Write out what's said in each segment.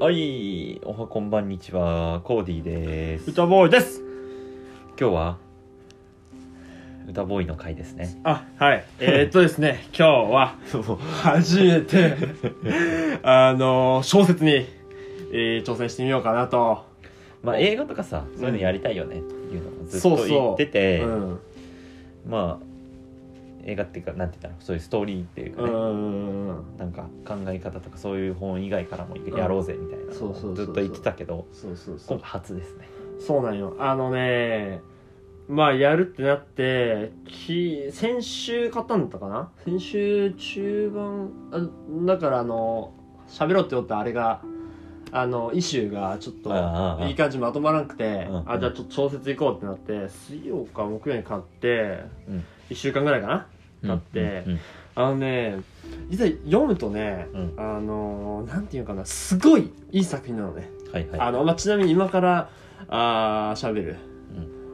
はい、おはこんばんにちは、コーディです。歌ボーイです。今日は歌ボーイの回ですね。あはい。えー、っとですね 今日は初めて あの小説に、えー挑戦してみようかなと。まあ映画とかさ、そういうのやりたいよねっていうのをずっとそうそう。言ってて、うん。まあ映画っていうかなんて言ったらそういうストーリーっていうかうね、ん。なんか考え方とかそういう本以外からもやろうぜみたいなずっと言ってたけど、そうそうそう。今回初ですね。そうなんよ。あのねまあやるってなってき先週買ったんだったかな？先週中盤あだからあの喋ろうって言ったあれがあのイシューがちょっといい感じまとまらなくてうんあじゃあちょっと小説行こうってなって水曜か木曜に買ってうん。1週間ぐらいかなだって。うんあのね実際読むとねうん。あのなんていうかなすごいいい作品なのね。はいはい。あの、まあ、ちなみに今から、あー、喋る、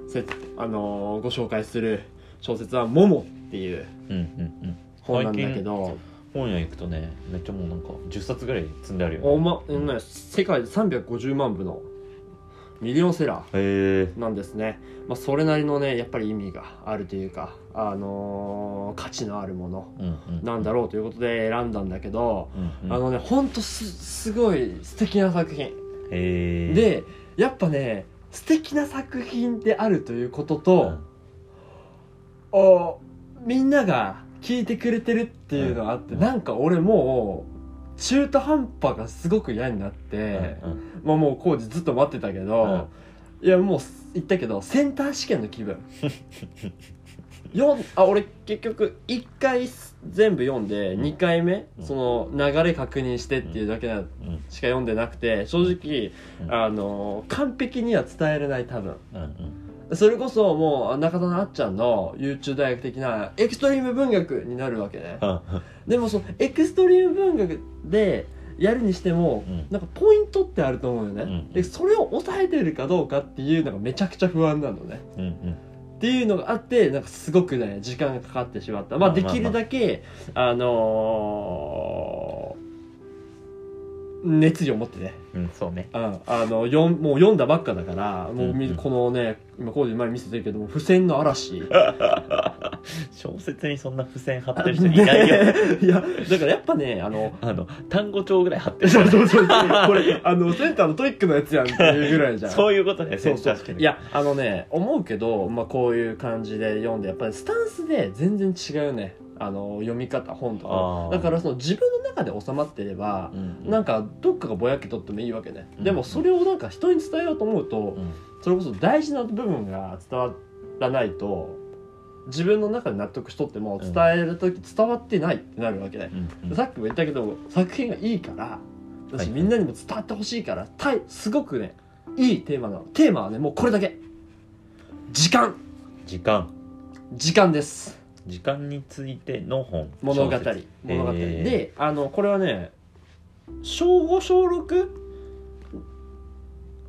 うん。せあのーご紹介する小説は、モモっていううんうんうん。本なんだけど、本屋行くとね、めっちゃもうなんか10冊ぐらい積んであるよ、ね。おま、ね、世界で350万部のミリオンセラ。ーなんですね。まあ、それなりのね、やっぱり意味があるというか、あのー価値のあるものうんうん。なんだろうということで選んだんだけど、うんうん。あのね、ほんとす、すごい素敵な作品。で、やっぱね、素敵な作品であるということうと、ん、おみんなが聞いてくれてるっていうのがあって、うん。なんか俺もう中途半端がすごく嫌になって、うんうん。まあもう工事ずっと待ってたけど、いやもう言ったけどセンター試験の気分。あ俺結局1回全部読んでうん。2回目、うん。その流れ確認してっていうだけしか読んでなくて正直、うん。あの完璧には伝えれない多分。うんうんそれこそもう中田のあっちゃんの YouTube 大学的なエクストリーム文学になるわけね。うん。でもそのエクストリーム文学でやるにしても、うん。なんかポイントってあると思うよね、うんでそれを抑えてるかどうかっていうのがめちゃくちゃ不安なのね。うんうん。っていうのがあってなんかすごくね時間がかかってしまった。まあ。できるだけあのー熱意を持ってね。うんそうね。ああのよんもう読んだばっかだからもうみ、うんうん。このね今こう目の前に見せてるけども付箋の嵐。小説にそんな付箋貼ってる人いないよ。いやだからやっぱねあのあの単語帳ぐらい貼ってる。そうそうそう。これあのセンターの TOEIC のやつやんっていうぐらいじゃん。そういうことね。そうそう。いやあのね思うけど、まあ、こういう感じで読んでやっぱりスタンスで全然違うねあの読み方本とか。だからその自分の中で収まってればうんなんかどっかがぼやけとってもいいわけね、うんでもそれをなんか人に伝えようと思うと、うん。それこそ大事な部分が伝わらないと自分の中で納得しとっても伝える時伝わってないってなるわけね、さっきも言ったけど作品がいいから私はいみんなにも伝わってほしいからたいすごくねいいテーマなの。テーマはねもうこれだけ。時間。時間。時間です時間についての本物語物語、えー。であのこれはね小5小 6?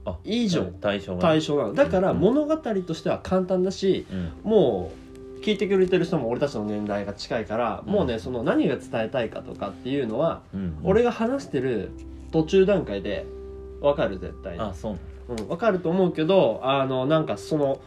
あ以上。対象が。対象なのだからうん物語としては簡単だしうん。もう聞いてくれてる人も俺たちの年代が近いから、うん。もうねその何が伝えたいかとかっていうのは、うん。俺が話してる途中段階でわかる絶対に。あそううん、わかると思うけどあのなんかその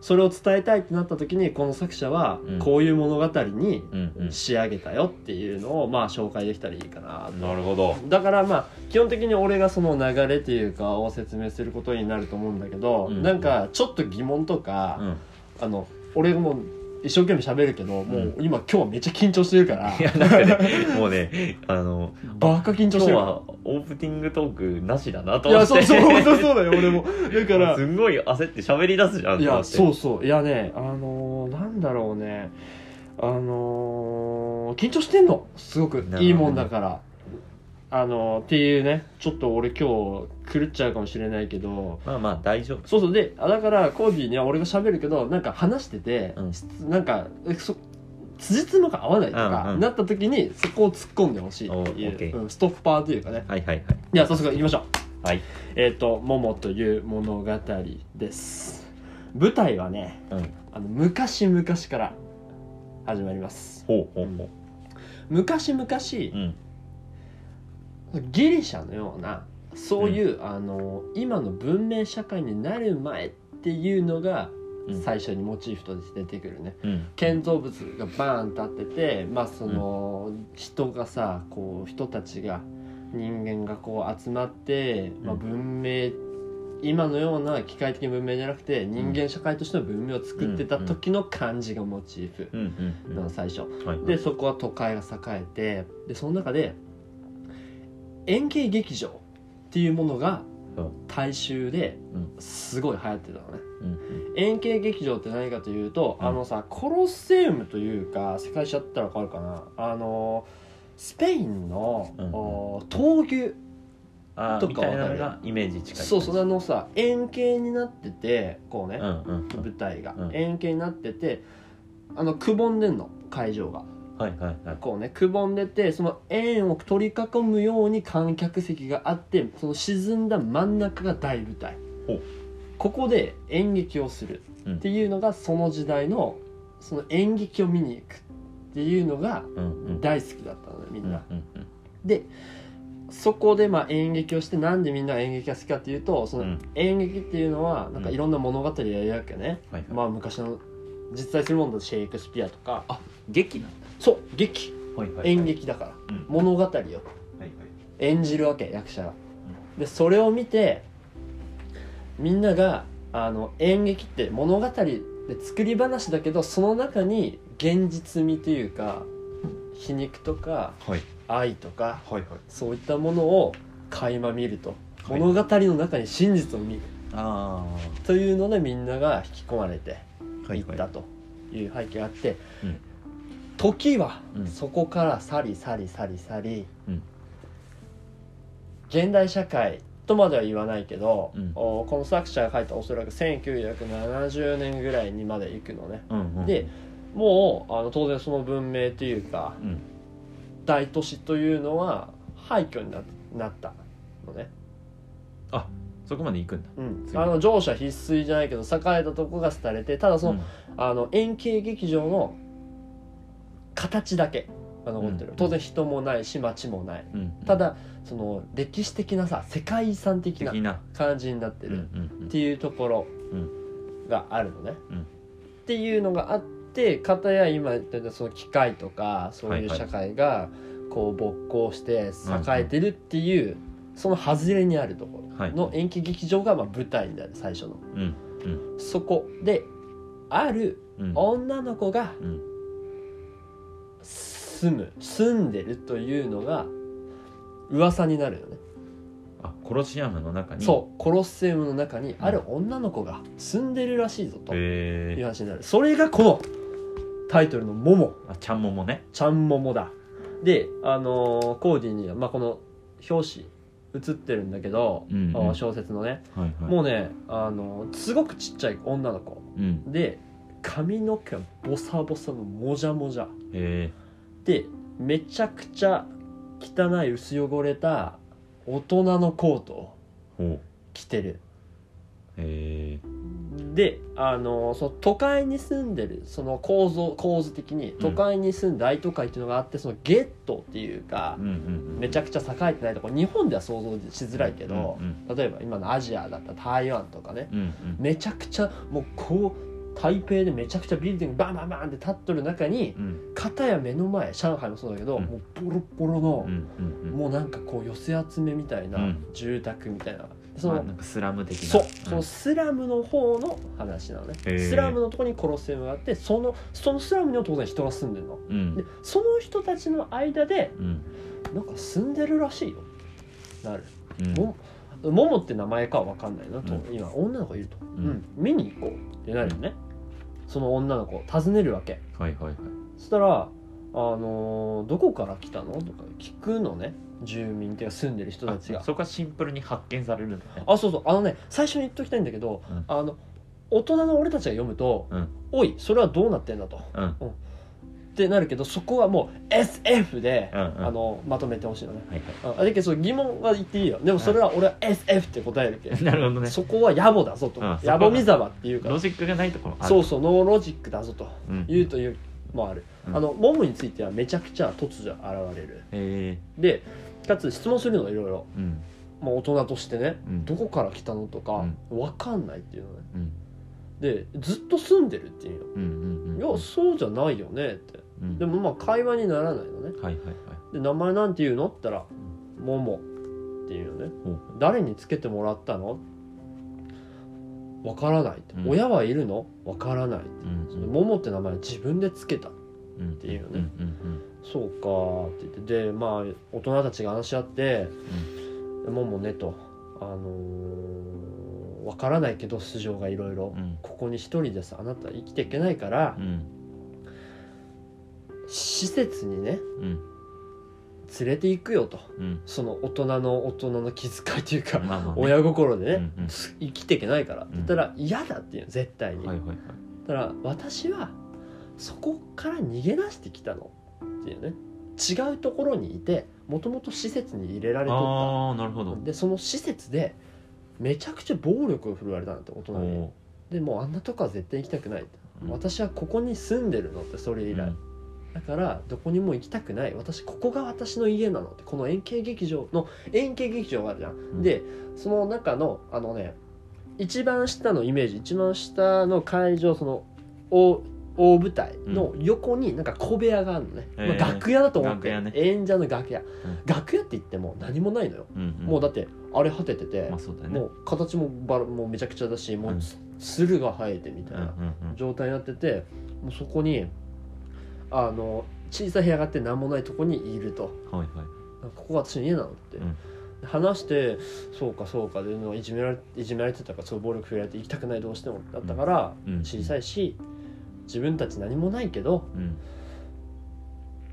それを伝えたいってなった時にこの作者はうん。こういう物語にうんうん。仕上げたよっていうのをまあ紹介できたらいいかなと。なるほど。だからまあ基本的に俺がその流れっていうかを説明することになると思うんだけど、うん。なんかちょっと疑問とか、うん。あの俺も一生懸命喋るけど、もうう今今日めっちゃ緊張してるから。いやなんかね もうねあのバカ緊張してる。今日はオープニングトークなしだなとい思って。やそうそう本当そうだよ俺も。だから すんごい焦って喋り出すじゃんいやそうそう。いやねあのー、なんだろうね。あのー、緊張してんのすごく。いいもんだからあのー、っていうねちょっと俺今日狂っちゃうかもしれないけど。まあまあ大丈夫。そうそうであだからコーディには俺が喋るけどなんか話してて、うん。なんかえそ辻褄が合わないとか、うんうん。なった時にそこを突っ込んでほしい。っていう、ーうんストッパーというかね。はいはいはい。では早速行きましょう。はい。えっ、と「モモという物語」です。舞台はねうん。あの昔々から始まります。ほうほうほ昔々ううんギリシャのようなそういう、あの今の文明社会になる前っていうのがうん。最初にモチーフとして出てくるね、うん。建造物がバーン立っててまあその、人がさこう人たちが人間がこう集まって、まあ、うん。文明今のような機械的文明じゃなくて人間社会としての文明を作ってた時の感じがモチーフの最初。はい。でそこは都会が栄えてでその中で円形劇場っていうものが大衆でうん。すごい流行ってたのね。うん円形劇場って何かというと、うん。あのさコロッセウムというか世界史やったら分かるかな。あのスペインの、闘牛あとかーみたいなのわかがイメージ近い。そうそうあのさ円形になっててこうね舞台が、うん。円形になっててあのくぼんでんの会場がはいはいはい。こうねくぼんでてその円を取り囲むように観客席があってその沈んだ真ん中が大舞台。ここで演劇をするうん。っていうのがその時代のその演劇を見に行くっていうのが大好きだったのねみんな、でそこでまあ演劇をしてなんでみんなが演劇が好きかっていうとそのうん。演劇っていうのはなんかいろんな物語をやるわけね、はいはい。まあ昔の実在するものだとシェイクスピアとか。あ劇なんだそう劇。はいはいはい。演劇だから。うん。物語よはいはい。演じるわけ役者がでそれを見てみんながあの演劇って物語で作り話だけどその中に現実味というか皮肉とかはい。愛とかはいはい。そういったものを垣間見ると。はい。物語の中に真実を見る。あというのでみんなが引き込まれていはい。いったという背景があって、うん時はうん。そこから去り去り去り去り、うん。現代社会とまでは言わないけど、うん。おこの作者が書いたおそらく1970年ぐらいにまで行くのね。うんうんでもうあの当然その文明というかうん。大都市というのは廃墟にななったのね。そこまで行くんだ。うん、次。あの乗車必須じゃないけど栄えたとこが廃れてただその、うん。あの円形劇場の形だけが残ってる、うん。当然人もないし街もない。うん。ただその歴史的なさ世界遺産的な感じになってるんっていうところうん。があるのね、うん。っていうのがあって片や今言ったようなその機械とかそういう社会がこう勃興して栄えてるっていう、その外れにあるとこはい。ろの円形劇場がまあ舞台になる最初の。うん。そこであるうん。女の子がうん住む住んでるというのが噂になるよね、あコロシアムの中に？そうコロッセウムの中にある女の子が住んでるらしいぞという話になる。それがこのタイトルの「モモ。あちゃんももね」ちゃんモモだ。であのーコーディには、まあ、この表紙映ってるんだけど、うんうん。あ小説のね、はいはい。もうねあのーすごくちっちゃい女の子。うん。で髪の毛はボサボサのもじゃもじゃへでめちゃくちゃ汚い薄汚れた大人のコートをえほう。着てる。へえであのその都会に住んでるその構造構図的に都会に住んで大都会っていうのがあってそのゲットっていうかうんうんうんめちゃくちゃ栄えてないところ日本では想像しづらいけどうん。例えば今のアジアだったら台湾とかねうんうん。めちゃくちゃもうこう台北でめちゃくちゃビルディングバンバンバンって立っとる中にうん。片や目の前上海もそうだけど、うん。もうボロッボロのう、んもうなんかこう寄せ集めみたいなうん。住宅みたいな、その、まあスラム的な。そう、ん。そのスラムの方の話なのね。スラムのところにコロッセウムがあってそのそのスラムには当然人が住んでるの。うん。でその人たちの間でうん。なんか住んでるらしいよ。なる。うん。もももって名前かは分かんないなと、う今女の子いると、見に行こうってなるよねその女の子を訪ねるわけ。はいはいはい。そしたら「あのーどこから来たの?」とか聞くのね。住民っていうか住んでる人たちが。あそこはシンプルに発見されるんだね。あそうそう。あのね最初に言っときたいんだけど、うん。あの大人の俺たちが読むとうん「おいそれはどうなってんだ」と。うんってなるけどそこはもう SF で、うんうん。あのまとめてほしいのね。はいあだけどその疑問は言っていいよ。でもそれは俺は SF って答えるけ、は いなるほどね。そこは野暮だぞと、うん野暮見沢っていうか。らロジックがないところある。そうそうノーロジックだぞと。うんいうというもある、うん。あのモムについてはめちゃくちゃ突如現れる。へえでかつ質問するのいろいろうん。まあ、大人としてね、うん。どこから来たのとか分かんないっていうのね。うん。でずっと住んでるっていううんうんうんのいやそうじゃないよねって。うんでもまあ会話にならないのね。はいはいはい。で名前なんて言うの？って言ったら「もも」っていうのね。ほう。誰につけてもらったの？わからないって、うん。親はいるの？わからないって、うんももって名前自分でつけたうんっていうね。うんうんそうかって言って。でまあ大人たちが話し合って「ももね」とあのーわからないけど素性がいろいろ。うん。ここに一人です。あなた生きていけないからうん施設にねうん。連れて行くよと。うん。その大人の大人の気遣いというか、まあまあね。親心でね、うんうん。生きていけないからって言ったら嫌だっていうの絶対に、はいはいはい。だから私はそこから逃げ出してきたのっていうね。違うところにいてもともと施設に入れられとっああなるほど。たでその施設でめちゃくちゃ暴力を振るわれたんだって大人に。おでもうあんなとこは絶対行きたくないって、うん。私はここに住んでるのってそれ以来、だからどこにも行きたくない。私ここが私の家なのって。この円形劇場の円形劇場があるじゃん、ん。でその中のあのね一番下のイメージ一番下の会場その大大舞台の横になんか小部屋があるのね、へー。まあ、楽屋だと思って、楽屋ね。演者の楽屋、ん。楽屋って言っても何もないのよ、うんうん。もうだって荒れ果ててて、まあね。もう形もバラもうめちゃくちゃだしもううん。つつるが生えてみたいな、うんうんうん。状態になっててもうそこにあの小さい部屋があって何もないとこにいると。はいはい。ここが私の家なのって、うん。話してそうかそうかでいうのはいじめられいじめられてたからそう暴力振られて行きたくないどうしてもだったから、うん。小さいし自分たち何もないけどうん。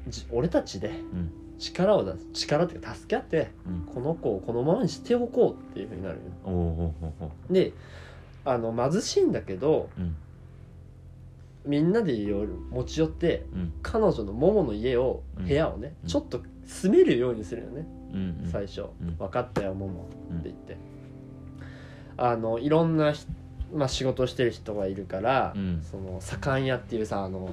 じ俺たちでうん。力を出す力っていうか助け合ってうん。この子をこのままにしておこうっていうふうになるよであの貧しいんだけどうんみんなで夜持ち寄ってうん。彼女のモモの家をうん。部屋をね、うん。ちょっと住めるようにするよね、うんうん。最初、うん。分かったよモモうん。って言って、あのいろんなひ、まあ、仕事してる人がいるから、うん。その左官屋っていうさあの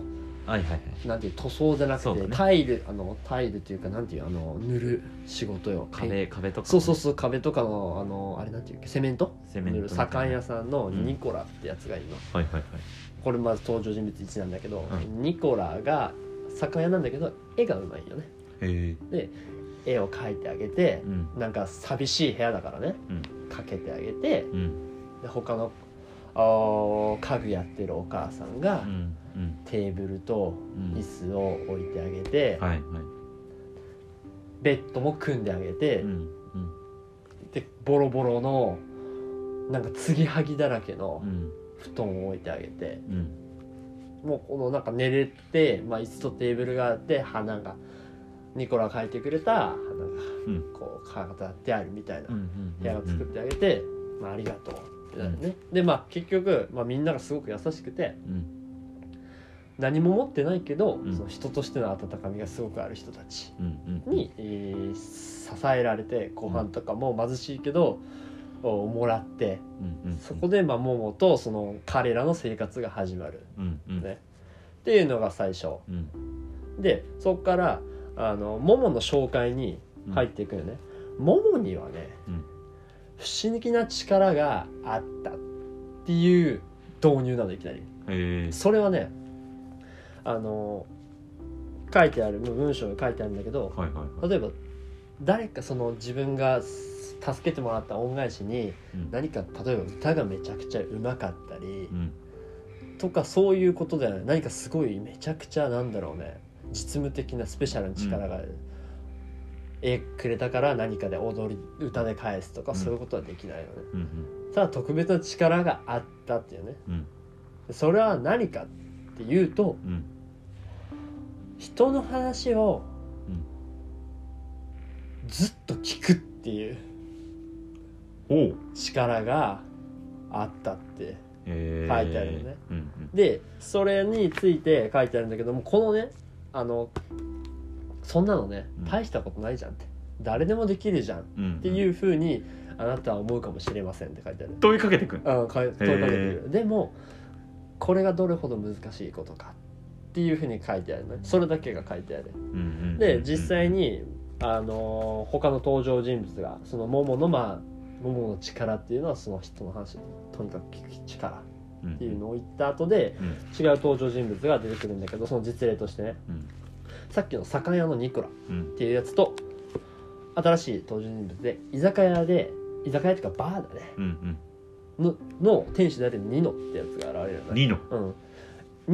はいはいはい。なんていう塗装じゃなくて、ね。タイルあのタイルっていうかなんていうあの塗る仕事よ。壁壁とかそうそうそう壁とかのあのあれなんていうセメント？セメント塗る左官屋さんのうんニコラってやつがいるの、はいはいはいこれまず登場人物1なんだけど、うニコラが左官屋なんだけど絵がうまいよね。へえ絵を描いてあげてう、ん。なんか寂しい部屋だからね、うん。描けてあげてうん。で他のあー家具やってるお母さんがうん。うん。テーブルとうん。椅子を置いてあげて、はいはい。ベッドも組んであげて、うん。うん。でボロボロのなんか継ぎはぎだらけのうん布団を置いてあげてうん。もうこのなんか寝れて、まあ、椅子とテーブルがあって花がニコラが描いてくれた花がうん。こう飾ってあるみたいなうんうん部屋を作ってあげて、まあ、ありがとうってなるね、でまあ結局、まあ、みんながすごく優しくてうん。何も持ってないけど、うん。その人としての温かみがすごくある人たちうんうん。に、えー支えられてご飯とかも貧しいけど、おもらってうんうんそこでまあモモとその彼らの生活が始まる。うんうん。ね。っていうのが最初。うん。でそこからあのモモの紹介に入っていくよね、モモにはね、うん。不思議な力があったっていう導入なのいきなり。それはねあの書いてある文章に書いてあるんだけどはいはいはい。例えば誰かその自分が助けてもらった恩返しにうん。何か例えば歌がめちゃくちゃうまかったりうん。とかそういうことではない。何かすごいめちゃくちゃなんだろうね。実務的なスペシャルな力がある、絵くれたから何かで踊り歌で返すとかうん。そういうことはできないのね、うんただ特別な力があったっていうね。うん。それは何かっていうとうん。人の話をうん。ずっと聞くっていう力があったって書いてあるよね。うんでそれについて書いてあるんだけどもこのねあのそんなのねうん。大したことないじゃんって。誰でもできるじゃんっていうふうにあなたは思うかもしれませんって書いてある。問いかけてくん。うんかい問いかけてくる。でもこれがどれほど難しいことかっていうふうに書いてあるね。それだけが書いてある。で実際にあの他の登場人物がその桃のまあ桃の力っていうのはその人の話とにかく聞く力うん。っていうのを言った後でうん。違う登場人物が出てくるんだけどその実例としてね。うん。さっきの魚屋のニコラっうん。ていうやつと新しい登場人物で居酒屋で居酒屋っていうかバーだね。うんのの店主であるニノってやつが現れるんだニノ？うん。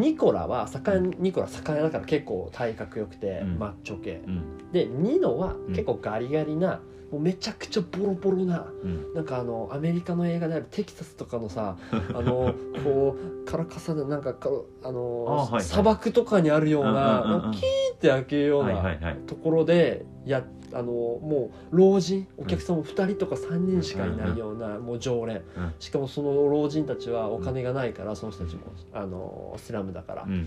ニコラは魚ニコラ魚屋だから結構体格良くて、うん。マッチョ系。うん。でニノはうん結構ガリガリな、もうめちゃくちゃボロボロなうん。なんかあのアメリカの映画であるテキサスとかのさ あのこうカラカサでなんかかあのあはいはい。砂漠とかにあるような、うんうんうんうん。キーって開けるようなところでやあのもう老人お客さん。も2人とか3人しかいないような、もう常連、うん。しかもその老人たちはお金がないから、その人たちもあのスラムだから、うんうん。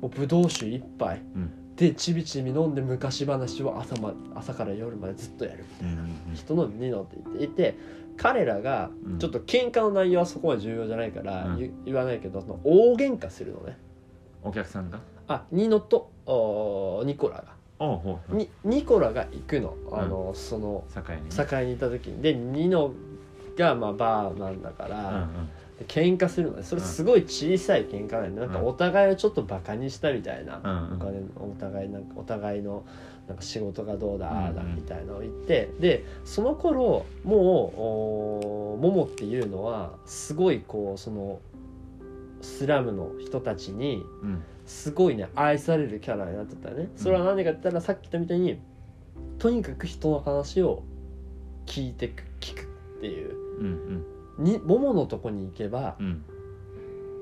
もうブドウ酒一杯、うんでちびちび飲んで昔話を朝,、ま、朝から夜までずっとやるみたいな。人のニノって言っていて彼らがうん。ちょっと喧嘩の内容はそこまで重要じゃないからうん。言,、言わないけどその大喧嘩するのね。お客さんが？あニノとおニコラが。にニコラが行くの。あの、その酒屋にね。境にいた時に。でニノがまあバーマンだから、うんうん。で喧嘩するのね。それすごい小さい喧嘩なんでなんかお互いをちょっとバカにしたみたいな、うんお金お互いなんかお互いのなんか仕事がどうだああだうん。うんみたいなのを言って。でその頃もうおモモっていうのはすごいこうそのスラムの人たちにうん。すごいね愛されるキャラになってたよねそれは何でかって言ったらさっき言ったみたいにとにかく人の話を聞いてく聞くっていう。うんにモモのとこに行けばうん。うん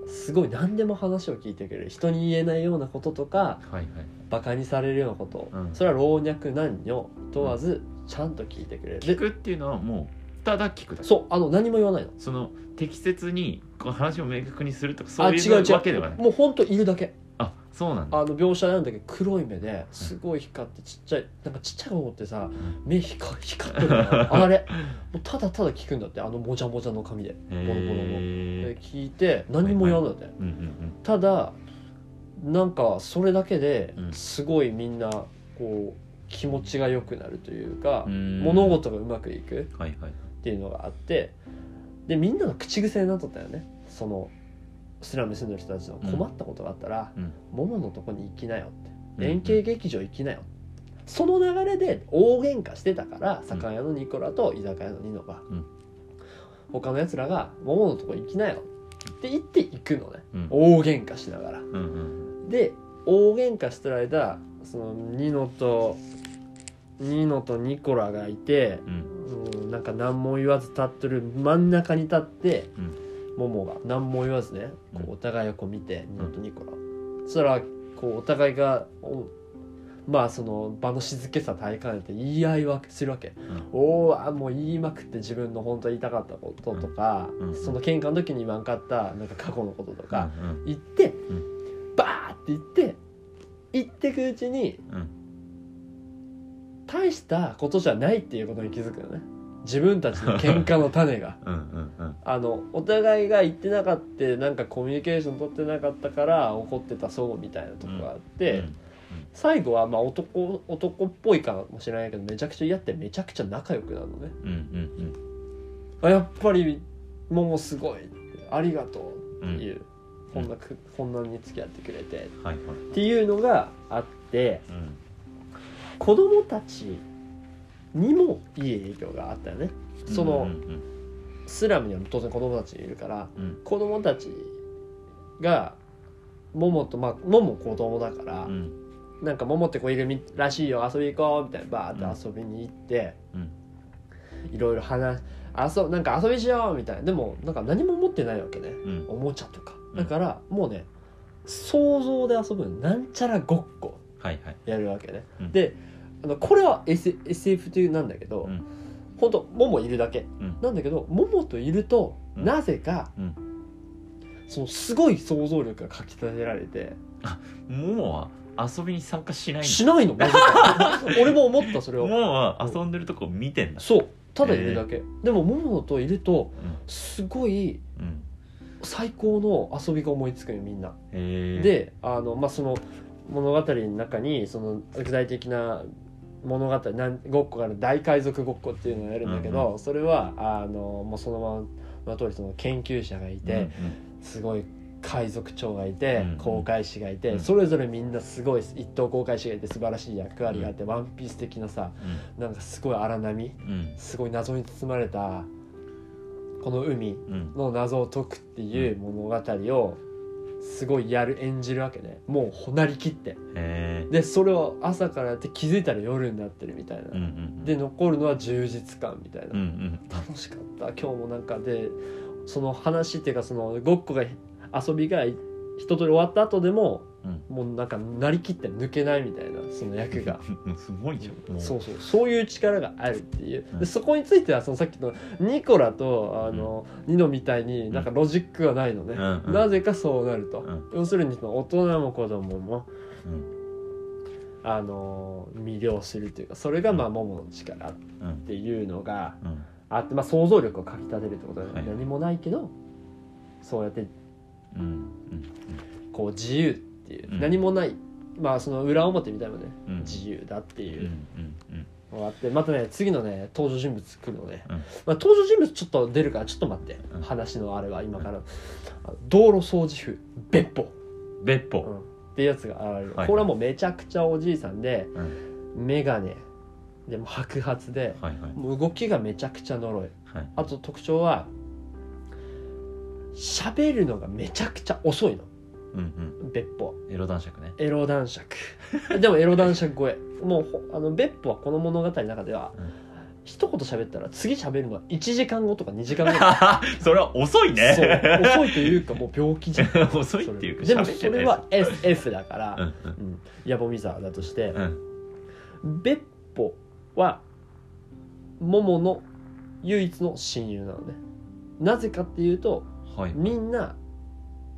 すごい何でも話を聞いてくれる。人に言えないようなこととかはいはい。バカにされるようなこと、うん。それは老若男女問わずちゃんと聞いてくれる、で聞くっていうのはもうただ聞くだけ。そうあの何も言わないの。その適切にこう話を明確にするとかあそういうわけではない。うもうほんといるだけ。あそうなんだ。あの描写なんだけど黒い目ですごい光ってちっちゃいなんかちっちゃいものってさ目光光ってるの。あれ？もうただただ聞くんだってあのもじゃもじゃの髪で。ボロボロのでへ聞いて何も言わんだって、ただなんかそれだけでうん。すごいみんなこう気持ちが良くなるというか、うん。物事がうまくいくはいはい。っていうのがあって。でみんなの口癖になっとったよね。そのスラムに住んでる人たちの困ったことがあったらうん「桃のとこに行きなよ」って「うん。連携劇場行きなよ」その流れで大喧嘩してたから酒屋のニコラと居酒屋のニノが、うん。他のやつらが「桃のとこ行きなよ」って言って行くのね。うん。大喧嘩しながら。うんうん。で大喧嘩してる間そのニノとニノとニコラがいて、うん。うん、なんか何も言わず立ってる真ん中に立って、うんモモが何も言わずねこうん。うお互いをこう見て、ニノとニコラそしたらこうお互いがおまあその場の静けさ体感って言い合いはするわけ、ん。おおあもう言いまくって自分の本当は言いたかったこととか、うん。うん。その喧嘩の時に言わんかったなんか過去のこととか、うん言って、ん。バーって言って言ってくうちにうん。大したことじゃないっていうことに気づくのね自分たちの喧嘩の種が。うんうんうん。あのお互いが言ってなかったなんかコミュニケーション取ってなかったから怒ってたそうみたいなとこがあって、うん最後はまあ男男っぽいかもしれないけどめちゃくちゃ嫌ってめちゃくちゃ仲良くなるのね。うんうんあやっぱりももすごいありがとうっていう、うん。こんなくこんなに付き合ってくれてはいはいっていうのがあってうん。子供たちにもいい影響があったよね。その、スラムには当然子供たちいるからうん。子供たちがモモとまあモモ子供だから、うん。なんかモモって子いるみらしいよ遊び行こうみたいなバーって遊びに行って、うん。いろいろ話遊なんか遊びしようみたいな。でもなんか何も持ってないわけね。うん。おもちゃとか。うん。だからもうね想像で遊ぶのなんちゃらごっこはいはい。やるわけね、うん。であのこれは、S、SF というなんだけど、うん。ほんとモモいるだけ。うん。なんだけどモモといると、うん。なぜか、うん。そのすごい想像力がかきたてられてももは遊びに参加しないしないの 俺も思ったそれをのももは遊んでるとこ見てんだ。そう。ただいるだけ、でもモモといるとうん。すごいうん。最高の遊びが思いつくよみんな、であのまあその物語の中にその具体的な物語なんごっこがある大海賊ごっこっていうのをやるんだけど、うんそれはあのもうそのままの通りその研究者がいて、すごい海賊長がいて、うん航海士がいて、うん。それぞれみんなすごい一等航海士がいて素晴らしい役割があって、ワンピース的なさなんかすごい荒波うんうん。すごい謎に包まれたこの海うん。の謎を解くっていう物語をすごいやる演じるわけね。もうほなりきって。でそれを朝からやって気づいたら夜になってるみたいな、うんうん。で残るのは充実感みたいな、うんうん。楽しかった。今日もなんかでその話っていうかそのごっこが遊びが一通り終わった後でも、もうなんかなりきって抜けないみたいなその役が。う んすごいじゃんもそうそう。そういう力があるっていう、うん。でそこについてはそのさっきのニコラとあの、ニノみたいになんかロジックがないのね、うんうん。なぜかそうなると、うん。要するにその大人も子供もうん。あの魅了するというかそれがまあモモの力っうんていうのがうん。あって、まあ、想像力をかきたてるってことで、はい何もないけどそうやってうんうんこう自由っていう、うん。何もない。まあその裏表みたいなのね、うん。自由だってう。んいううん。のがあって。またね次のね登場人物来るのね、うん。まあ、登場人物ちょっと出るからちょっと待って、うん。話のあれは今から、あの道路掃除婦別歩、別歩うん。っていうやつが現れる、はいこれはもうめちゃくちゃおじいさんでうん。眼鏡でも白髪ではいはい。もう動きがめちゃくちゃ呪い。はい。あと特徴は喋るのがめちゃくちゃ遅いのうんうん。エロ男爵ね。エロ男爵。でもエロ男爵超え。もうほあの別歩はこの物語の中では、うん。一言喋ったら次喋るのは1時間後とか2時間後。それは遅いね。そう。遅いというかもう病気じゃん。遅いっていうかでもそれは S F だから、うんうん、ヤボミザーだとしてう、ん。別歩はモモの唯一の親友なのね。なぜかっていうとはい。みんな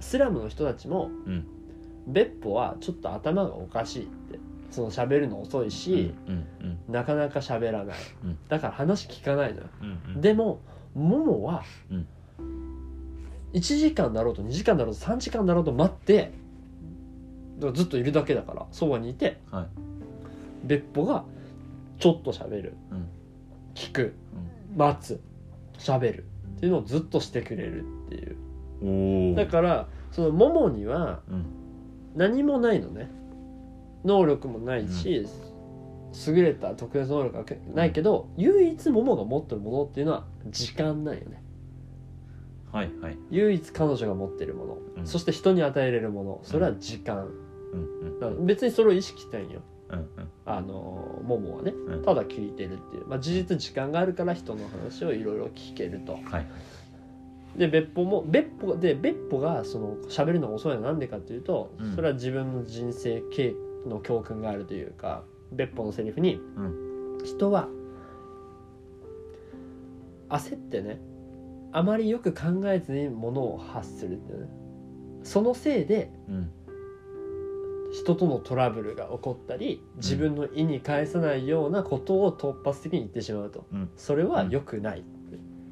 スラムの人たちも、うん。別歩はちょっと頭がおかしいってその喋るの遅いし、うんうんなかなか喋らない、うん。だから話聞かないのよ、うんうん。でもモモはうん。1時間だろうと2時間だろうと3時間だろうと待ってずっといるだけだからそばにいてはい。別歩がちょっと喋る。うん。聞く。待つ。喋る。っていうのをずっとしてくれるっていうだからそのモモにはうん。何もないのね。能力もないし、優れた特別能力がないけど唯一モモが持ってるものっていうのは時間なんよね。はいはい。唯一彼女が持ってるもの、うん。そして人に与えれるもの。それは時間、別にそれを意識してないよ。うんうん。あのモモはね。うん。ただ聞いてるっていう、まあ、事実時間があるから人の話をいろいろ聞けると。はいで別歩も別歩で別歩がその喋るのが遅いのはなんでかっていうと、うん。それは自分の人生経の教訓があるというか別歩のセリフに、人は焦ってねあまりよく考えずにものを発するってね。そのせいでうん。人とのトラブルが起こったり自分の意に返さないようなことを突発的に言ってしまうと、うん。それは良くない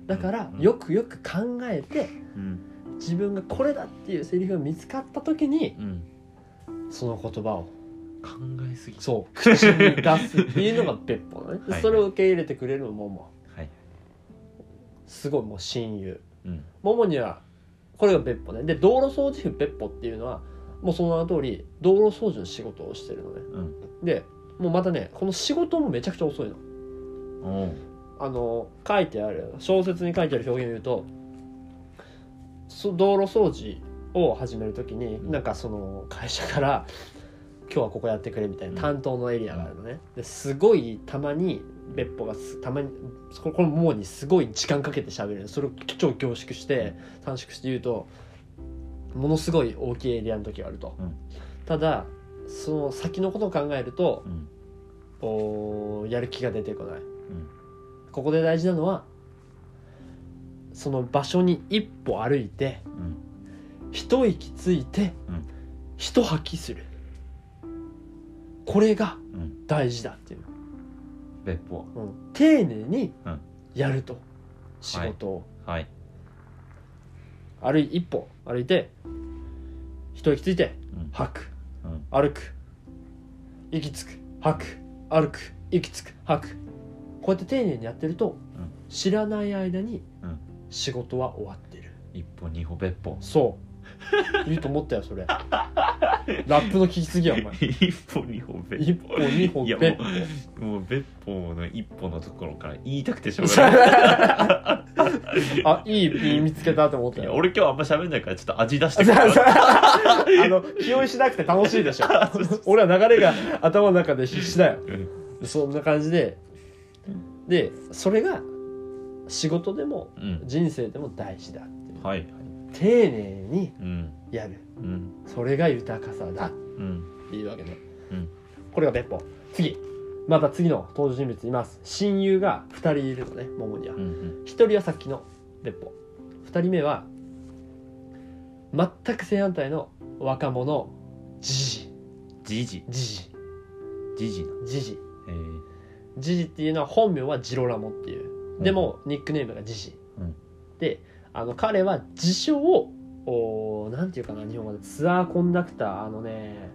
だからうん。よくよく考えてうん。自分がこれだっていうセリフが見つかった時にうん。その言葉を考えすぎ。そう。口に出すっていうのが別歩のね。で はい。それを受け入れてくれるのももはい、すごいもう親友。うん、ももにはこれが別歩ね。で道路掃除婦別歩っていうのはもうその名の通り道路掃除の仕事をしてるのね。うん。でもうまたねこの仕事もめちゃくちゃ遅いのあの書いてある小説に書いてある表現を言うとそ道路掃除を始める時にうん。なんかその会社から「今日はここやってくれ」みたいな担当のエリアがあるのね。ですごいたまに別歩がすたまにこのももにすごい時間かけて喋る。それを超凝縮して短縮して言うとものすごい大きいエリアの時があると、うん。ただその先のことを考えるとうん。おーやる気が出てこない。うんここで大事なのはその場所に一歩歩いてうん。一息ついて、うん。一吐きする。これがうん。大事だっていう、別歩うん。丁寧にうん。やると、仕事を、はい。歩い一歩歩いて一息ついてうん。吐く。うん。歩く。息つく。吐く。歩く。息つく。吐くこうやって丁寧にやってると、知らない間にうん。仕事は終わってる。一歩二歩別歩そう。いいと思ったよそれ。ラップの聞きすぎやお前。一歩二歩別一歩二歩いや別もうもう別歩の一歩のところから言いたくてしょうがない。あいいピン見つけたと思ったよ。いや俺今日あんま喋んないからちょっと味出してくる。あの気負いしなくて楽しいでしょ。俺は流れが頭の中で必死だよ。うん。そんな感じででそれが仕事でもうん。人生でも大事だっていう。はい。はい丁寧にうん。やる。うん。それが豊かさだ。うん。っていうわけね、うん。これが別歩次。また次の登場人物います。親友が2人いるのね桃には、うんうん。1人はさっきの別歩2人目は全く正反対の若者ジジ。じじジジ。じじな。ジジえージジっていうのは本名はジロラモっていう。でもニックネームがジジ、うん。であの彼は自称おーなんていうかな日本語で。ツアーコンダクター。あのね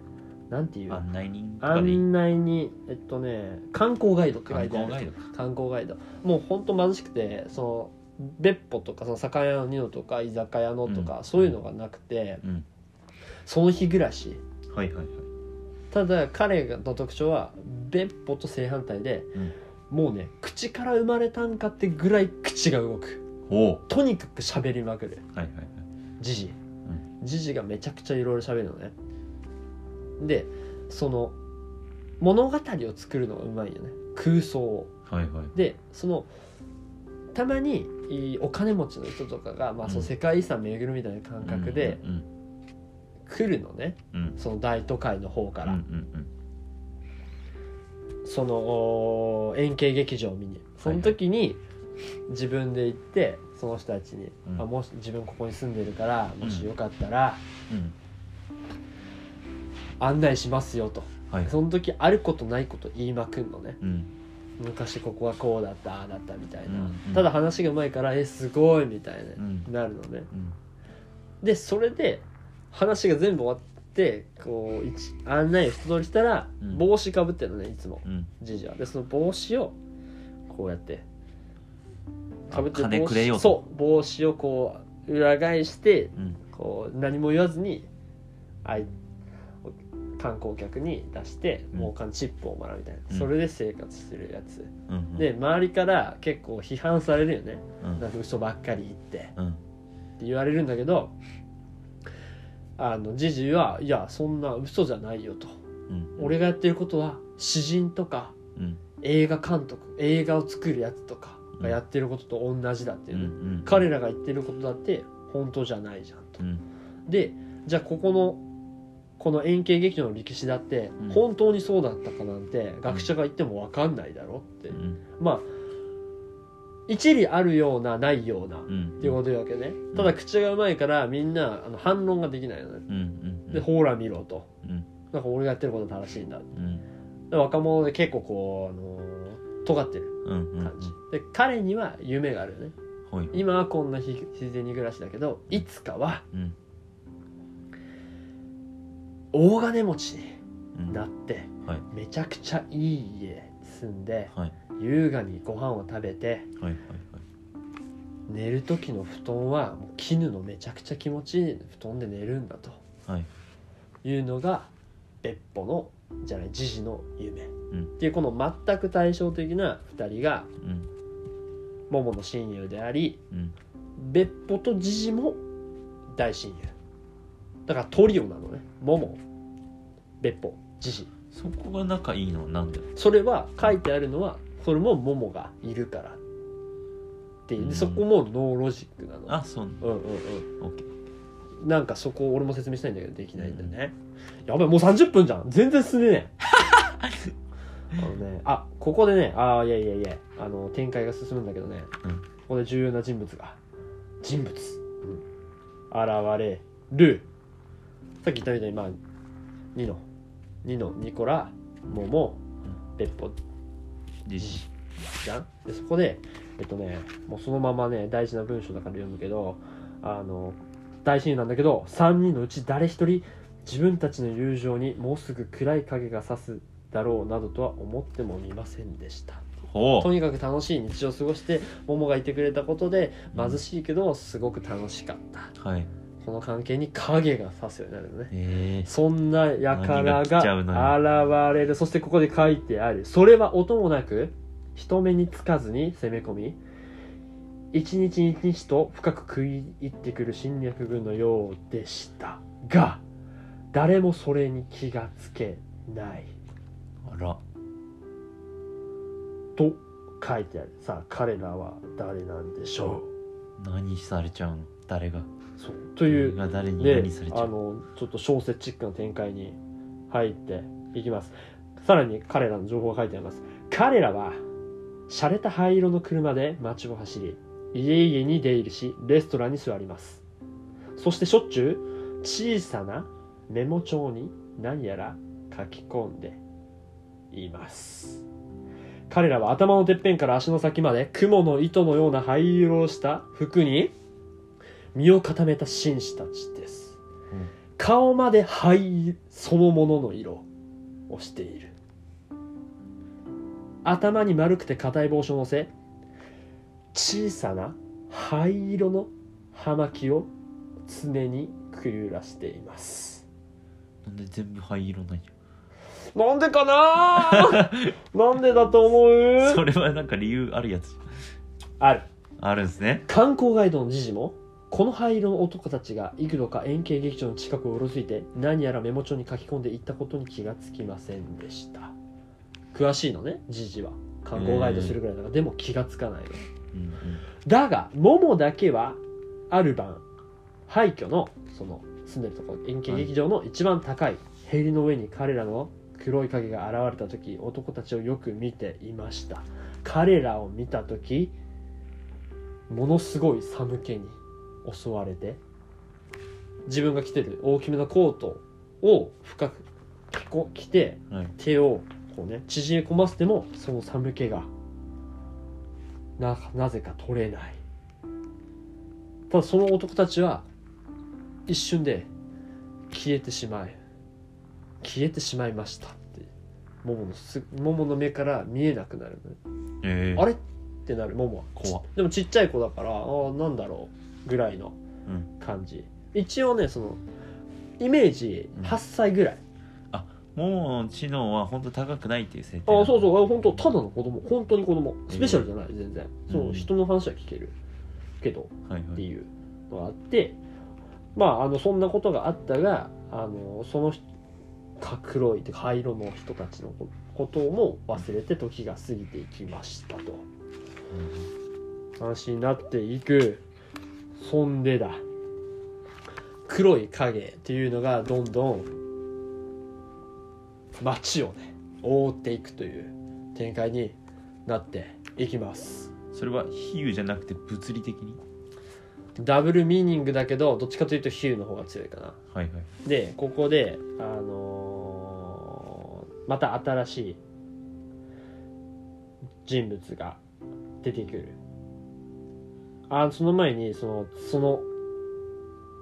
なんていう？案内人案内にえっとね観光ガイドって書いてある。観光ガイドか。観光ガイド。もうほんと貧しくてその別歩とかその酒屋のニノとか居酒屋のとか、うん。そういうのがなくてうん。その日暮らし。はいはいはいただ彼の特徴は別歩と正反対で、もうね口から生まれたんかってぐらい口が動く。おおとにかく喋りまくるはいはいはい。ジジジジがめちゃくちゃいろいろ喋るのね。でその物語を作るのがうまいよね。空想を。はいはいでそのたまにいいお金持ちの人とかが、まあ、そのうん。世界遺産巡るみたいな感覚でうん来るのね、うん。うんその大都会の方から、うんうんそのお円形劇場を見に。その時に自分で行ってその人たちに、うん。あもし自分ここに住んでるからもしよかったらうん。案内しますよと。はい。その時あることないこと言いまくんのね。うん。昔ここはこうだったああだったみたいな、うんうん。ただ話がうまいからえすごいみたいな、うん。なるのね。うん。でそれで話が全部終わってこう一案内を一通りしたら、うん。帽子かぶってるのねいつも。うん。じじはでその帽子をこうやってかぶって金帽くれよそう帽子をこう裏返してうん。こう何も言わずにあい観光客に出してうん。もうチップをもらうみたいな、うん。それで生活してるやつ。うん。で周りから結構批判されるよね。うん。なんか嘘ばっかり言って。うん。って言われるんだけどあのジジはいやそんな嘘じゃないよと。うん。俺がやってることは詩人とかうん。映画監督映画を作るやつとかがやってることと同じだっていううね、ん彼らが言ってることだって本当じゃないじゃんと。うん。でじゃあここのこの円形劇場の歴史だってうん。本当にそうだったかなんて学者が言っても分かんないだろって、うん。まあ一理あるようなないようなっうんていうこと言うわけね。ただ口がうまいからみんなあの反論ができないのね。うん。うん。でほら見ろと。うん。なんか俺がやってること正しいんだ。うん。で若者で結構こう、あのー尖ってる。感じ、で彼には夢があるよね。はい。今はこんなひ自然に暮らしだけどいつかはうん。大金持ちにうん。なってはい。めちゃくちゃいい家に住んではい優雅にご飯を食べてはいはいはい。寝る時の布団はもう絹のめちゃくちゃ気持ちいい布団で寝るんだと。はい。いうのが別歩のじゃないジジの夢、ん。っていうこの全く対照的な2人がうん。桃の親友でありうん。別歩とジジも大親友。だからトリオなのね。桃。ベッポ、ジジそこが仲いいのはなんで？それは書いてあるのはそれもモモがいるからっていう。うん。でそこも no logic なの。あそううんうんうんオッケーなんかそこ俺も説明したいんだけどできないんだよね、やばいもう30分じゃん。全然進んでねえ。あのねあここでねあいやいやいやあの展開が進むんだけどね、うん。ここで重要な人物が。人物、うん、現れる。さっき言ったみたいにまあニノ。ニノニコラモモ別歩じじじゃん？でそこでえっとねもうそのままね大事な文章だから読むけどあの大親友なんだけど3人のうち誰一人自分たちの友情にもうすぐ暗い影が差すだろうなどとは思ってもみませんでした。ほとにかく楽しい日常を過ごして桃がいてくれたことで貧しいけどすごく楽しかった。うはいこの関係に影が差すようになるのね。え。そんな輩何が現れる。そしてここで書いてある。それは音もなく人目につかずに攻め込み一日一日と深く食い入ってくる侵略軍のようでしたが誰もそれに気がつけない。ー、あら。と書いてある。さあ彼らは誰なんでしょ何されちゃうの誰が？うそう。という誰が誰にで何されちゃう。あのちょっと小説チックな展開に入っていきます。さらに彼らの情報が書いてあります。彼らは洒落た灰色の車で街を走り家々に出入りしレストランに座ります。そしてしょっちゅう小さなメモ帳に何やら書き込んでいます。彼らは頭のてっぺんから足の先まで雲の糸のような灰色をした服に身を固めた紳士たちです、うん。顔まで灰そのものの色をしている。頭に丸くて硬い帽子を乗せ小さな灰色の葉巻を常にくゆらしています。なんで全部灰色なんや。なんでかな？なんでだと思う？それはなんか理由あるやつある。あるんですね。観光ガイドのジジも？この灰色の男たちが幾度か円形劇場の近くをうろついて何やらメモ帳に書き込んでいったことに気がつきませんでした。詳しいのねジジは。観光ガイドするぐらいだからでも気がつかないの。うんうん。だがモモだけはある晩廃墟のその住んでるところ円形劇場の一番高い塀の上に彼らの黒い影が現れた時男たちをよく見ていました。彼らを見た時ものすごい寒気に襲われて自分が着てる大きめのコートを深く着こ着てはい。手をこうね縮め込ませてもその寒気がななぜか取れない。ただその男たちは一瞬で消えてしまい消えてしまいましたってモモのすの目から見えなくなるのね。えー、あれ？ってなる。モモは。怖っ。でもちっちゃい子だからああなんだろうぐらいのうん。感じ。一応ねそのイメージうん。8歳ぐらい、もう知能は本当高くないっていう設定ああそううそう。あ本当ただの子供。本当に子供。スペシャルじゃない全然、うん。そう人の話は聞けるけどはいはい。っていうのがあって。まああのそんなことがあったがあのその黒い灰色の人たちのこことも忘れて時が過ぎていきましたと。話になっていくそんでだ。黒い影っていうのがどんどん街をね覆っていくという展開になっていきます。それは比喩じゃなくて物理的に？ダブルミーニングだけどどっちかというとヒューの方が強いかな。はいはい。でここであのーまた新しい人物が出てくるあその前にそのその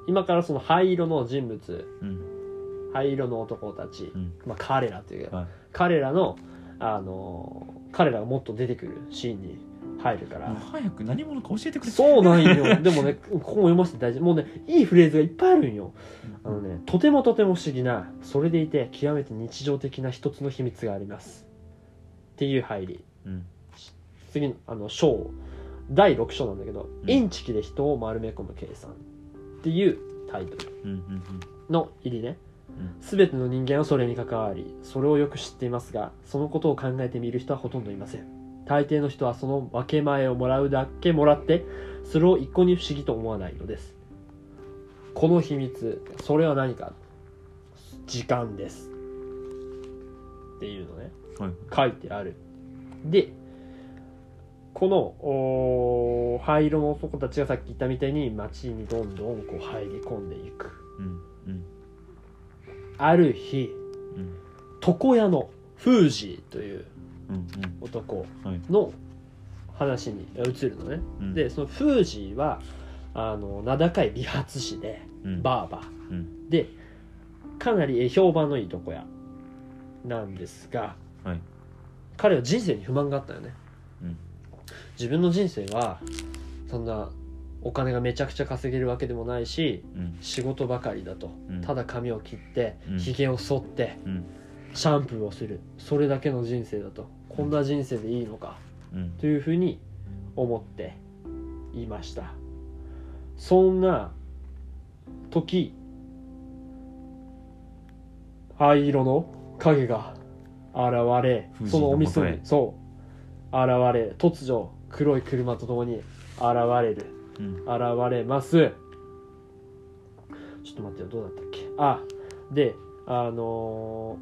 今からその灰色の人物。うん。灰色の男たち、うん。まあ、彼らという。か、はい。彼らの、あのー彼らがもっと出てくるシーンに入るから、早く何者か教えてくれ。そうなんよ。でもねここも読ませて大事。もうねいいフレーズがいっぱいあるんよ。あのねとてもとても不思議なそれでいて極めて日常的な一つの秘密があります。っていう入り。うん。次のあの章第6章なんだけど、うん。インチキで人を丸め込む計算っていうタイトルうんうんの入りね。うん。全ての人間はそれに関わりそれをよく知っていますがそのことを考えてみる人はほとんどいません。大抵の人はその分け前をもらうだけもらってそれを一向に不思議と思わないのです。この秘密それは何か？時間です。っていうのね。はい。書いてある。でこの灰色の男たちがさっき言ったみたいに街にどんどんこう入り込んでいく。うんうん。ある日うん。床屋のフージーといううん男の話に移るのね、うん。でそのフージーはあの名高い美髪師でうん。バーバー。うん。でかなりえ評判のいい床屋なんですがはい。彼は人生に不満があったよね、うん自分の人生はそんなお金がめちゃくちゃ稼げるわけでもないしうん。仕事ばかりだと、うん。ただ髪を切ってうん。ひげを剃ってうん。シャンプーをする。それだけの人生だと。こんな人生でいいのか。うん。というふうに思っていました。そんな時灰色の影が現れそのお店にそう。現れ突如黒い車とともに現れる。うん。現れます。ちょっと待ってよどうだったっけ？あであの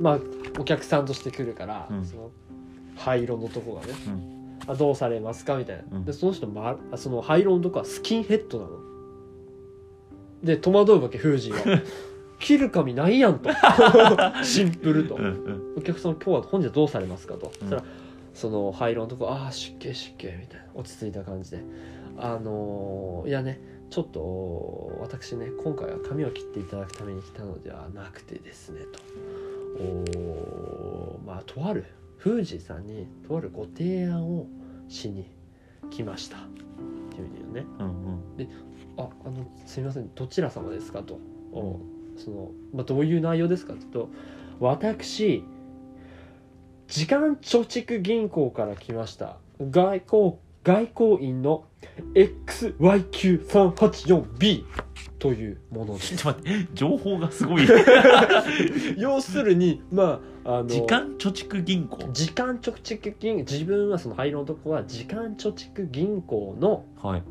ーまあお客さんとして来るから、うん。その灰色のとこがね、うん。あどうされますか？みたいな、うん。でその人、ま、あその灰色のとこはスキンヘッドなの。で戸惑うわけフージーは 切る髪ないやんと。シンプルと、うんうん。お客さん今日は本日はどうされますかと、そしたらその灰色のとこああ湿気湿気みたいな。落ち着いた感じで。あのーいやねちょっと私ね今回は髪を切っていただくために来たのではなくてですねと。おーまあとあるフージーさんにとあるご提案をしに来ました。っていうね。うんうん。ああのすみませんどちら様ですかと、おその、まあ、どういう内容ですかというと私時間貯蓄銀行から来ました。外交外交員の XYQ384B というものです。ちょっと待って情報がすごい。要するにまああの時間貯蓄銀行。時間貯蓄銀自分はその灰色のとこは時間貯蓄銀行のはい。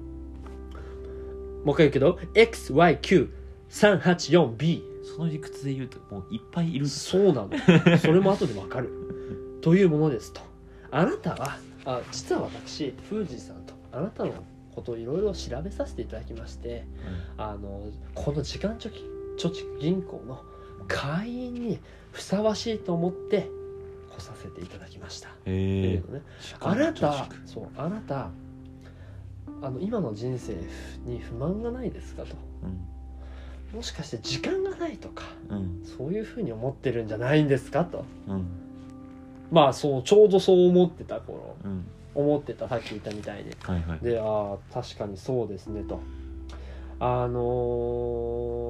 もう一回言うけど XYQ384B その理屈で言うともういっぱいいるそうなの。それも後でわかる。というものですと。あなたはあ実は私フージーさんとあなたのことをいろいろ調べさせていただきましてあのこの時間貯金貯蓄銀行の会員にふさわしいと思って来させていただきました、っていへうのねえあなたそうあなたあの今の人生に不満がないですかと。うんもしかして時間がないとかうん。そういうふうに思ってるんじゃないんですかと。うん。まあそうちょうどそう思ってた頃うん。思ってたさっき言ったみたいにはいはい。でああ確かにそうですねと。あの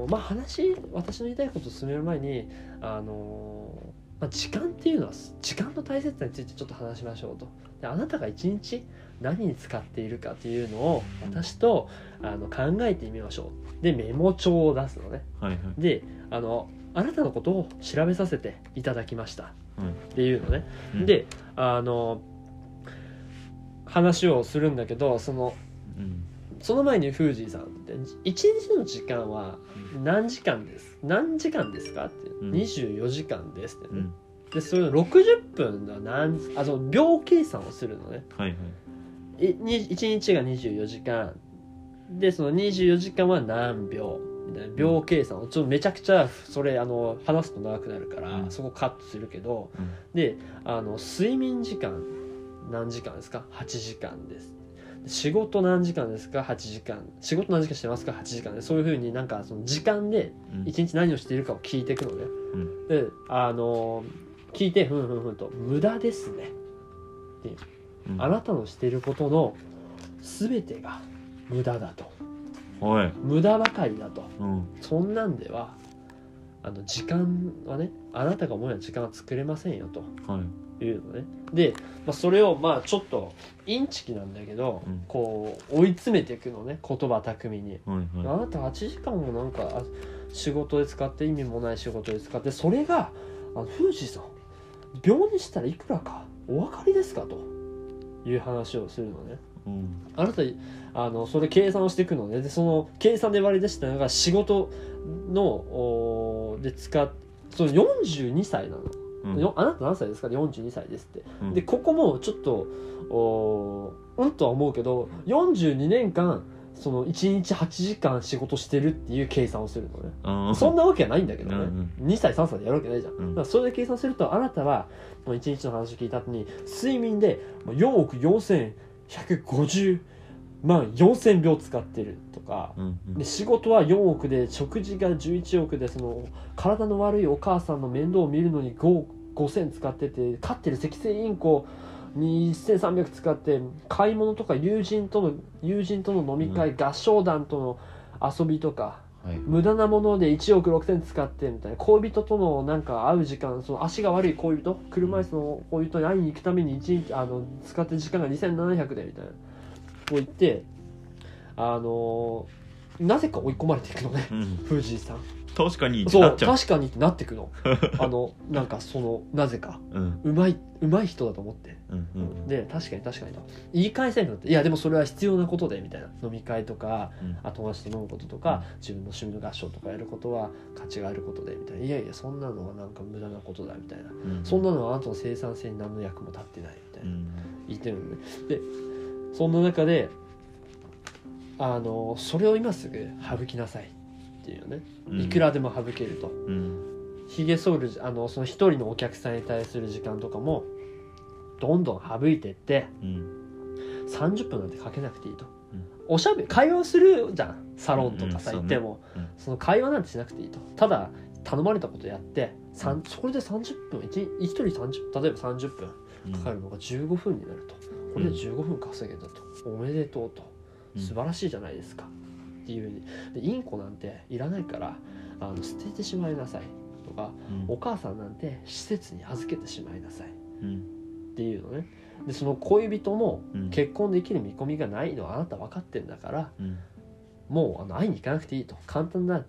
ーまあ話私の言いたいことを進める前にあのーまあ、時間っていうのは時間の大切さについてちょっと話しましょうと。であなたが一日何に使っているかっていうのを私とあの考えてみましょうでメモ帳を出すのね。はいはい。であのあなたのことを調べさせていただきました。うんっていうのね。うん。であの話をするんだけどそのうん。その前にフージーさんって一日の時間は何時間です？何時間ですかって、うん。24時間ですってね、うん。でそれの60分が何あその秒計算をするのね。はいはい。いに1日が24時間でその24時間は何秒？みたいな。秒計算。をちょっとめちゃくちゃそれあの話すと長くなるから、うん。そこカットするけどうん。であの睡眠時間何時間ですか？8時間です。仕事何時間ですか？8時間。仕事何時間してますか？8時間。でそういうふうになんかその時間でうん。一日何をしているかを聞いていくのね、うん。であの聞いてふんふんふんと無駄ですね。うん。あなたのしていることの全てが無駄だと。はい。無駄ばかりだと。うん。そんなんではあの時間はねあなたが思うような時間は作れませんよと。はい。いうのね。で、まあ、それをまあちょっとインチキなんだけど、うん。こう追い詰めていくのね。言葉巧みに、はいはあなた8時間もなんかあ仕事で使って意味もない仕事で使ってそれがあの富士さん秒にしたらいくらかお分かりですかという話をするのね。いうん。あなたあのそれ計算をしていくのね。でその計算で割り出したのが仕事のおで使っその42歳なの、うん。よあなた何歳ですか？42歳ですって。うん。でここもちょっとおうんとは思うけど42年間その1日8時間仕事してるっていう計算をするのね。そんなわけはないんだけどね、うん2歳3歳でやるわけないじゃん、うん。だからそれで計算するとあなたはもう1日の話を聞いた後に睡眠で4億4150万4000秒使ってるとか。うんうん。で仕事は4億で食事が11億でその体の悪いお母さんの面倒を見るのに5 5000使ってて飼ってる赤星インコに1300使って買い物とか友人との友人との飲み会、合唱団との遊びとかはい。無駄なもので1億6000使ってみたいな恋人とのなんか会う時間その足が悪い恋人車椅子の恋人に会いに行くために1日あの使ってる時間が2700でみたいなこう言ってあのなぜか追い込まれていくのねうん。藤井さん。確かにそう確かにってなってくの。あのなんかそのなぜか。うん。うまいうまい人だと思って。うんうん。で確かに確かにと。言い返せなくなっていやでもそれは必要なことでみたいな。飲み会とかうん。あ友達と飲むこととか、自分の趣味の合唱とかやることは価値があることでみたいな。いやいやそんなのはなんか無駄なことだみたいな、うん。そんなのはあなたの生産性に何の役も立ってないみたいうな、ん。言ってるのね。でそんな中であのそれを今すぐ省きなさい。っていうね。うん。いくらでも省けると。うん。ひげ剃るあのその一人のお客さんに対する時間とかもどんどん省いてってうん。30分なんてかけなくていいと、うん。おしゃべり会話するじゃん。サロンとかさ、うんうん行っても、うん。その会話なんてしなくていいと。ただ頼まれたことやって、それで30分 1, 一人30例えば30分うん。かかるのが15分になるとこれで15分稼げたと、おめでとうと。うん。素晴らしいじゃないですか、っていうふうに。でインコなんていらないからあの捨ててしまいなさい。とかうん。お母さんなんて施設に預けてしまいなさい。うん。っていうのね。でその恋人もうん。結婚できる見込みがないのはあなた分かってんだからうん。もうあの会いに行かなくていいと。簡単な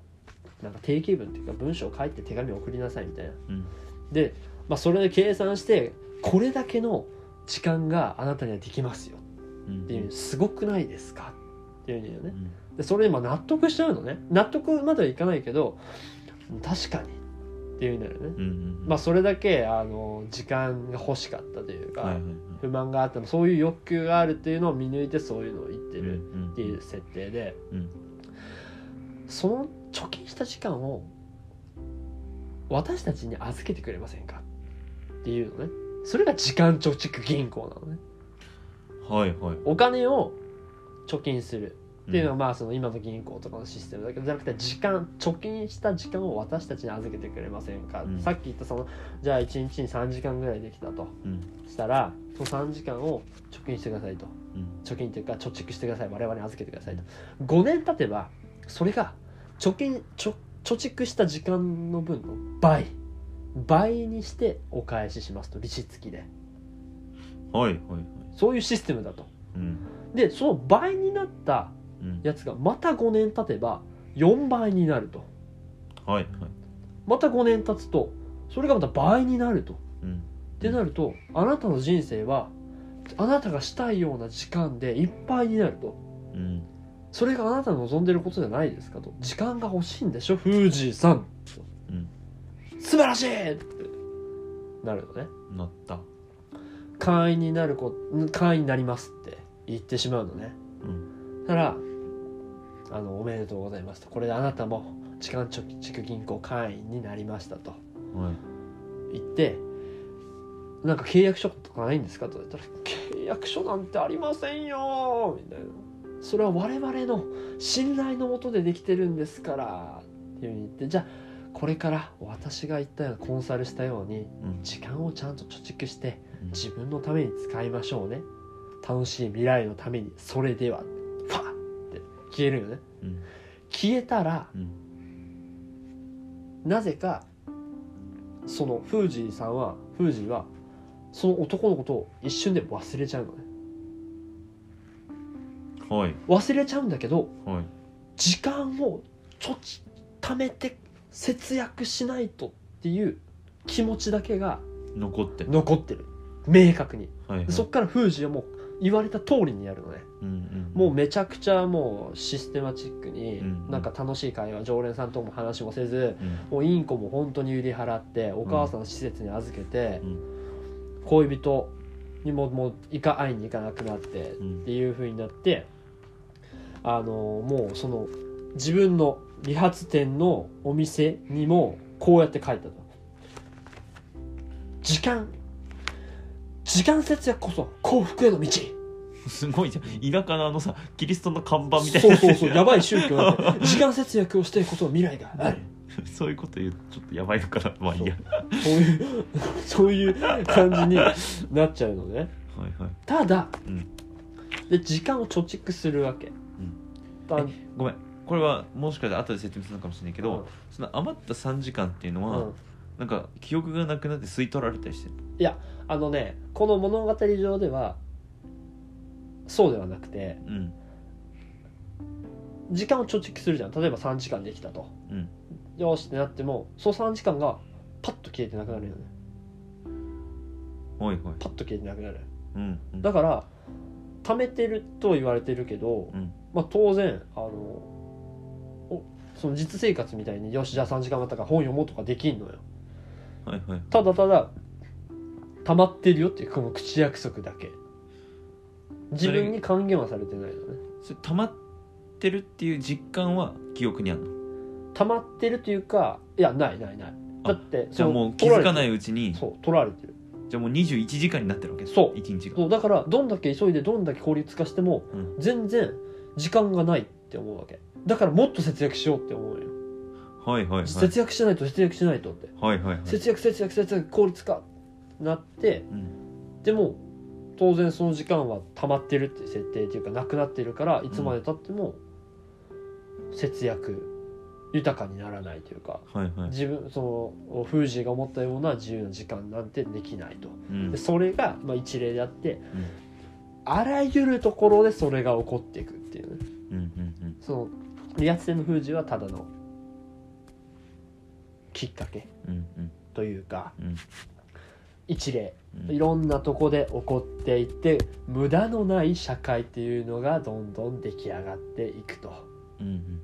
なんか定型文っていうか文章を書いて手紙を送りなさいみたいな。うん。で、まあ、それで計算してこれだけの時間があなたにはできますよ。うんっていうすごくないですか？っていうふうにね。うん。でそれでまあ納得しちゃうのね。納得まではいかないけど確かに。っていうふうになるね。うんうんまあそれだけあの時間が欲しかったというか、はいはいはい。不満があってもそういう欲求があるっていうのを見抜いてそういうのを言ってうんるうん。っていう設定でうん。その貯金した時間を私たちに預けてくれませんか？っていうのねそれが時間貯蓄銀行なのね。はいはい。お金を貯金する。っていうのはん。まあその今の銀行とかのシステムだけどじゃなくて時間貯金した時間を私たちに預けてくれませんか、うん。さっき言ったそのじゃあ1日に3時間ぐらいできたと。うん。したらその3時間を貯金してくださいと。うん。貯金というか貯蓄してください。我々に預けてくださいと。5年経てばそれが貯金貯貯蓄した時間の分の倍倍にしてお返ししますと利子付きで。はいはいはい。そういうシステムだと。うん。でその倍になったうん。やつがまた5年経てば4倍になると。はいはい。また5年経つとそれがまた倍になると。うん。ってなるとあなたの人生はあなたがしたいような時間でいっぱいになると。うん。それがあなたの望んでることじゃないですかと。時間が欲しいんでしょ富士山うん素晴らしいってなるのね。なった。会員になるこ会員になりますって言ってしまうのね。うん。たらあのおめでとうございますと。これであなたも時間貯蓄銀行会員になりましたとはい。言ってなんか契約書とかないんですか？と言ったら。契約書なんてありませんよみたいな。それは我々の信頼のもとでできてるんですから。っていうふうに言ってじゃあこれから私が言ったようなコンサルしたようにうん。時間をちゃんと貯蓄してうん。自分のために使いましょうね。楽しい未来のためにそれではファーって消えるよね。うん。消えたらうん。なぜかそのフージーさんはフージーはその男のことを一瞬で忘れちゃうのね。はい。忘れちゃうんだけどはい。時間をちょち貯めて節約しないとっていう気持ちだけが残って残ってる。明確に。はいはい。でそっからフージーはもう言われた通りにやるのね。うんうんもうめちゃくちゃもうシステマチックにうんなんか楽しい会話常連さんとも話もせずうん。もうインコも本当に売り払ってお母さんの施設に預けてうん。恋人にももういか会いに行かなくなってうんっていう風になってあのもうその自分の理髪店のお店にもこうやって書いた。と時間。時間節約こそ幸福への道。すごいじゃん。田舎のあのさキリストの看板みたいな。そうそうそう。やばい宗教時間節約をしてことの未来がある。そういうこと言うとちょっとやばいのかな。まあいいや。そういうそういう感じになっちゃうのね。はいはい。ただうん。で時間を貯蓄するわけ、だえごめんこれはもしかしたら後で説明するのかもしれないけど、うん。その余った3時間っていうのは、うん。なんか記憶がなくなって吸い取られたりしてるあのねこの物語上ではそうではなくてうん。時間を貯蓄するじゃん。例えば3時間できたと。うん。よしってなってもその3時間がパッと消えてなくなるよね。はいはい。パッと消えてなくなる。うんうん。だから貯めてると言われてるけど、うん。まあ、当然あのおその実生活みたいによしじゃあ3時間あったから本読もうとかできんのよ。はいはいただただ溜まってるよっていうこの口約束だけ。自分に還元はされてないのね。それ溜まってるっていう実感は記憶にあるの？溜まってるというかいやないないない。あだってじゃあもう気づかないいうちにそう取られてる。じゃあもう21時間になってるわけ？そう。1日が。そうだからどんだけ急いでどんだけ効率化してもうん。全然時間がないって思うわけだからもっと節約しようって思うよ、はいはいはい。節約しないと節約しないとって。はいはいはい。節約節約節約効率化なってうんでも当然その時間は溜まってるって設定っていうかなくなってるからいつまでたっても節約豊かにならないというかはいはい自分そのフージーが思ったような自由な時間なんてできないとうんでそれが、まあ、一例であって、あらゆるところでそれが起こっていくっていうねうんうんその理髪店の封じはただのきっかけというかうん。一例。うん。いろんなとこで起こっていって無駄のない社会っていうのがどんどん出来上がっていくと。うんうん。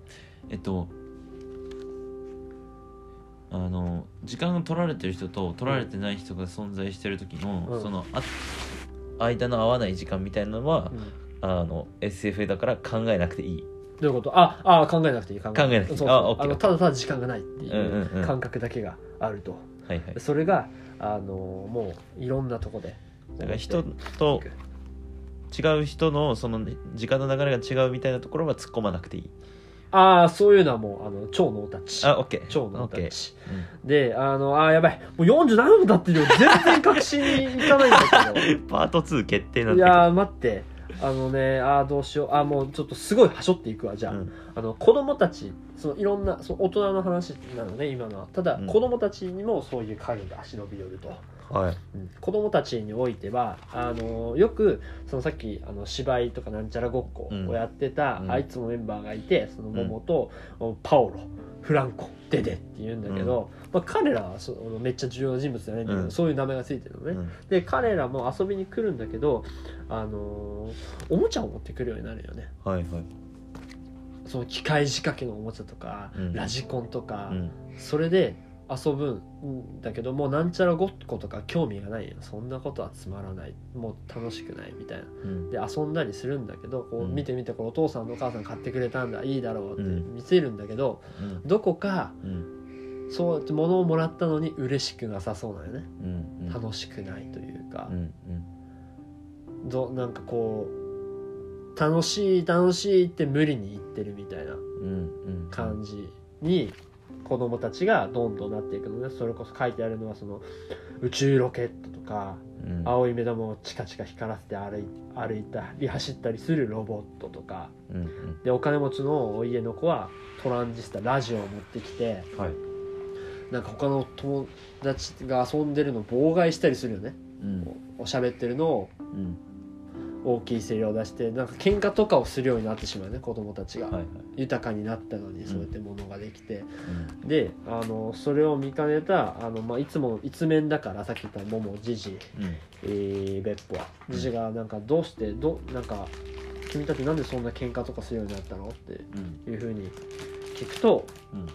えっとあの時間が取られてる人と取られてない人が存在してる時の、うん。そのあ間の合わない時間みたいなのはう、ん。あの SF だから考えなくていいどういうこと？ああ考えなくていい。考考えなくていい。そうそう。あオッケーあのただただ時間がないっていうんうんううん。感覚だけがあると、はいはい。それがあのもういろんなとこで。だから人と違う人のその時間の流れが違うみたいなところは突っ込まなくていい。ああそういうのはもうあの超ノータッチ。あオッケー超ノーータッチ。であのあーやばい。もう47分経ってるよ。全然確信にいかないんだけど。う んパート2決定なんいやー待ってあのねあーどうしよう。あーもうちょっとすごいはしょっていくわじゃあ,、うん。あの子供たちそのいろんなその大人の話なのね今のは。ただ、うん。子供たちにもそういう影が足伸び寄ると、はい。うん子供たちにおいてはあのよくそのさっきあの芝居とかなんちゃらごっこをやってた、うん。あいつのメンバーがいてその桃と、パオロフランコデデって言うんだけど、まあ、彼らはそのめっちゃ重要な人物じゃないん。だけそういう名前がついてるのね、うん。で彼らも遊びに来るんだけど、あのーおもちゃを持ってくるようになるよね。はいはい。その機械仕掛けのおもちゃとか、うん。ラジコンとか、うん。それで遊ぶんだけどもうなんちゃらごっことか興味がないよ。そんなことはつまらない。もう楽しくないみたいな。うん。で遊んだりするんだけどこううん。見て見てこれお父さんとお母さん買ってくれたんだ。いいだろうってうん。見せるんだけど、うん。どこかうん。そうやって物をもらったのに嬉しくなさそうなよね。うん。うん。楽しくないというか。う、ん。どなんかこう楽しい楽しいって無理に言ってるみたいなうん。うん。感じに子供たちがどんどんなっていくのね。それこそ書いてあるのはその宇宙ロケットとかうん。青い目玉をチカチカ光らせて歩い歩いたり走ったりするロボットとか。うんうん。でお金持ちの家の子はトランジスタラジオを持ってきてはい。なんか他の友達が遊んでるのを妨害したりするよねうんおしゃべってるのをうん大きい声量を出してなんか喧嘩とかをするようになってしまうね子供たちが、はいはい。豊かになったのにそうやってものができて、うん。であのそれを見かねたあの、まあ、いつも一面だからさっき言ったモモジジ、うん。えー、ベッポは。うんジジがなんかどうしてどなんか君たちなんでそんな喧嘩とかするようになったのってうん。いうふうに聞くとうん。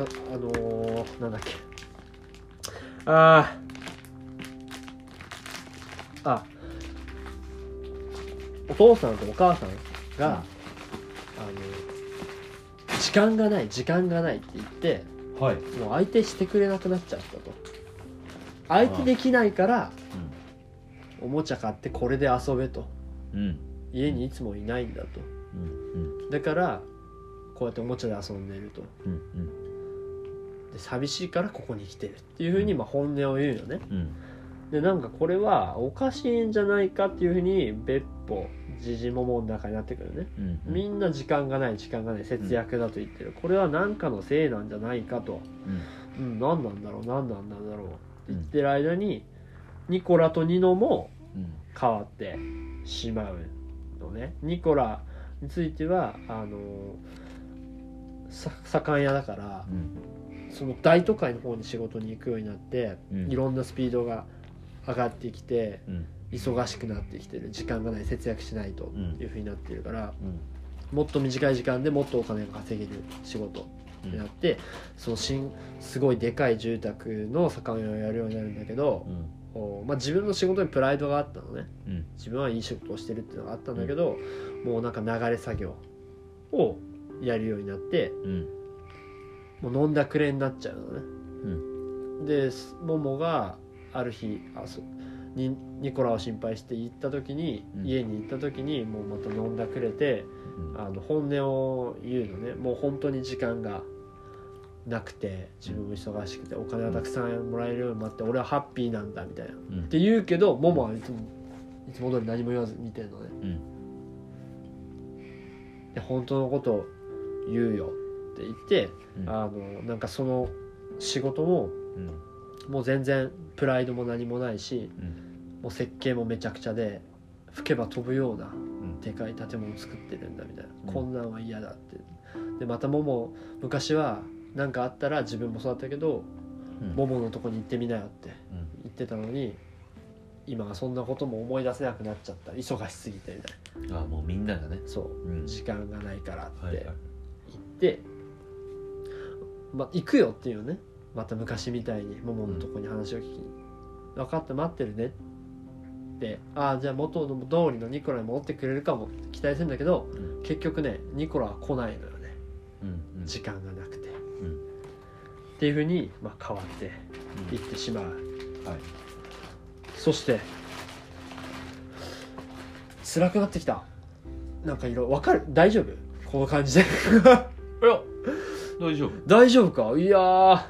ああのーなんだっけ。あーあお父さんとお母さんが、あの時間がない時間がないって言ってはい。もう相手してくれなくなっちゃったと。相手できないからおもちゃ買ってこれで遊べと。うん。家にいつもいないんだと。うん。だからこうやっておもちゃで遊んでいると。うん。うん。で寂しいからここに来てるっていうふうにまあ本音を言うよね。うんでなんかこれはおかしいんじゃないかっていうふうに別歩時事桃の中になってくるね。うんみんな時間がない時間がない節約だと言ってる。これは何かのせいなんじゃないかと。うん。うん何なんだろう何なんだろうって言ってる間にニコラとニノもうん。変わってしまうのね。ニコラについてはあのさ盛ん屋だからうん。その大都会の方に仕事に行くようになって、うん。いろんなスピードが上がってきてうん。忙しくなってきてる。時間がない節約しないとんいうふうになってるから、うん。もっと短い時間でもっとお金が稼げる仕事になって、その新すごいでかい住宅の盛ん屋をやるようになるんだけど、うん。おまあ、自分の仕事にプライドがあったのね。うん。自分はいい仕事をしてるっていうのがあったんだけど、もうなんか流れ作業をやるようになってうん。もう飲んだくれになっちゃうのね。うん。でももがある日あそにニコラを心配して行った時に、うん。家に行った時にもうまた飲んだくれてうん。あの本音を言うのね。もう本当に時間がなくて自分も忙しくてお金はたくさんもらえるようになって俺はハッピーなんだみたいな。っうん。て言うけどももはいつもいつも通り何も言わず見てるのね。うん。で本当のことを言うよって言って、うん。あのなんかその仕事もうんもう全然プライドも何もないしうん。もう設計もめちゃくちゃで吹けば飛ぶようなうん。でかい建物を作ってるんだみたいな、うん。こんなんは嫌だって。でまたもも昔は何かあったら自分もそうだったけどうん。もものとこに行ってみなよってうん。言ってたのに今はそんなことも思い出せなくなっちゃった。忙しすぎてみたいあもうみんながね。なそう。うん。時間がないからってはいはい。言って、まあ、行くよっていうねまた昔みたいにもものとこに話を聞きに「分かった待ってるね」ってああじゃあ元の通りのニコラに戻ってくれるかも期待するんだけどうん。結局ねニコラは来ないのよね。うんうん。時間がなくて、ん。っていうふうに、まあ、変わっていってしまう。はい。そして辛くなってきた。なんか色わかる？大丈夫？この感じで。いや大丈夫。大丈夫か？いやー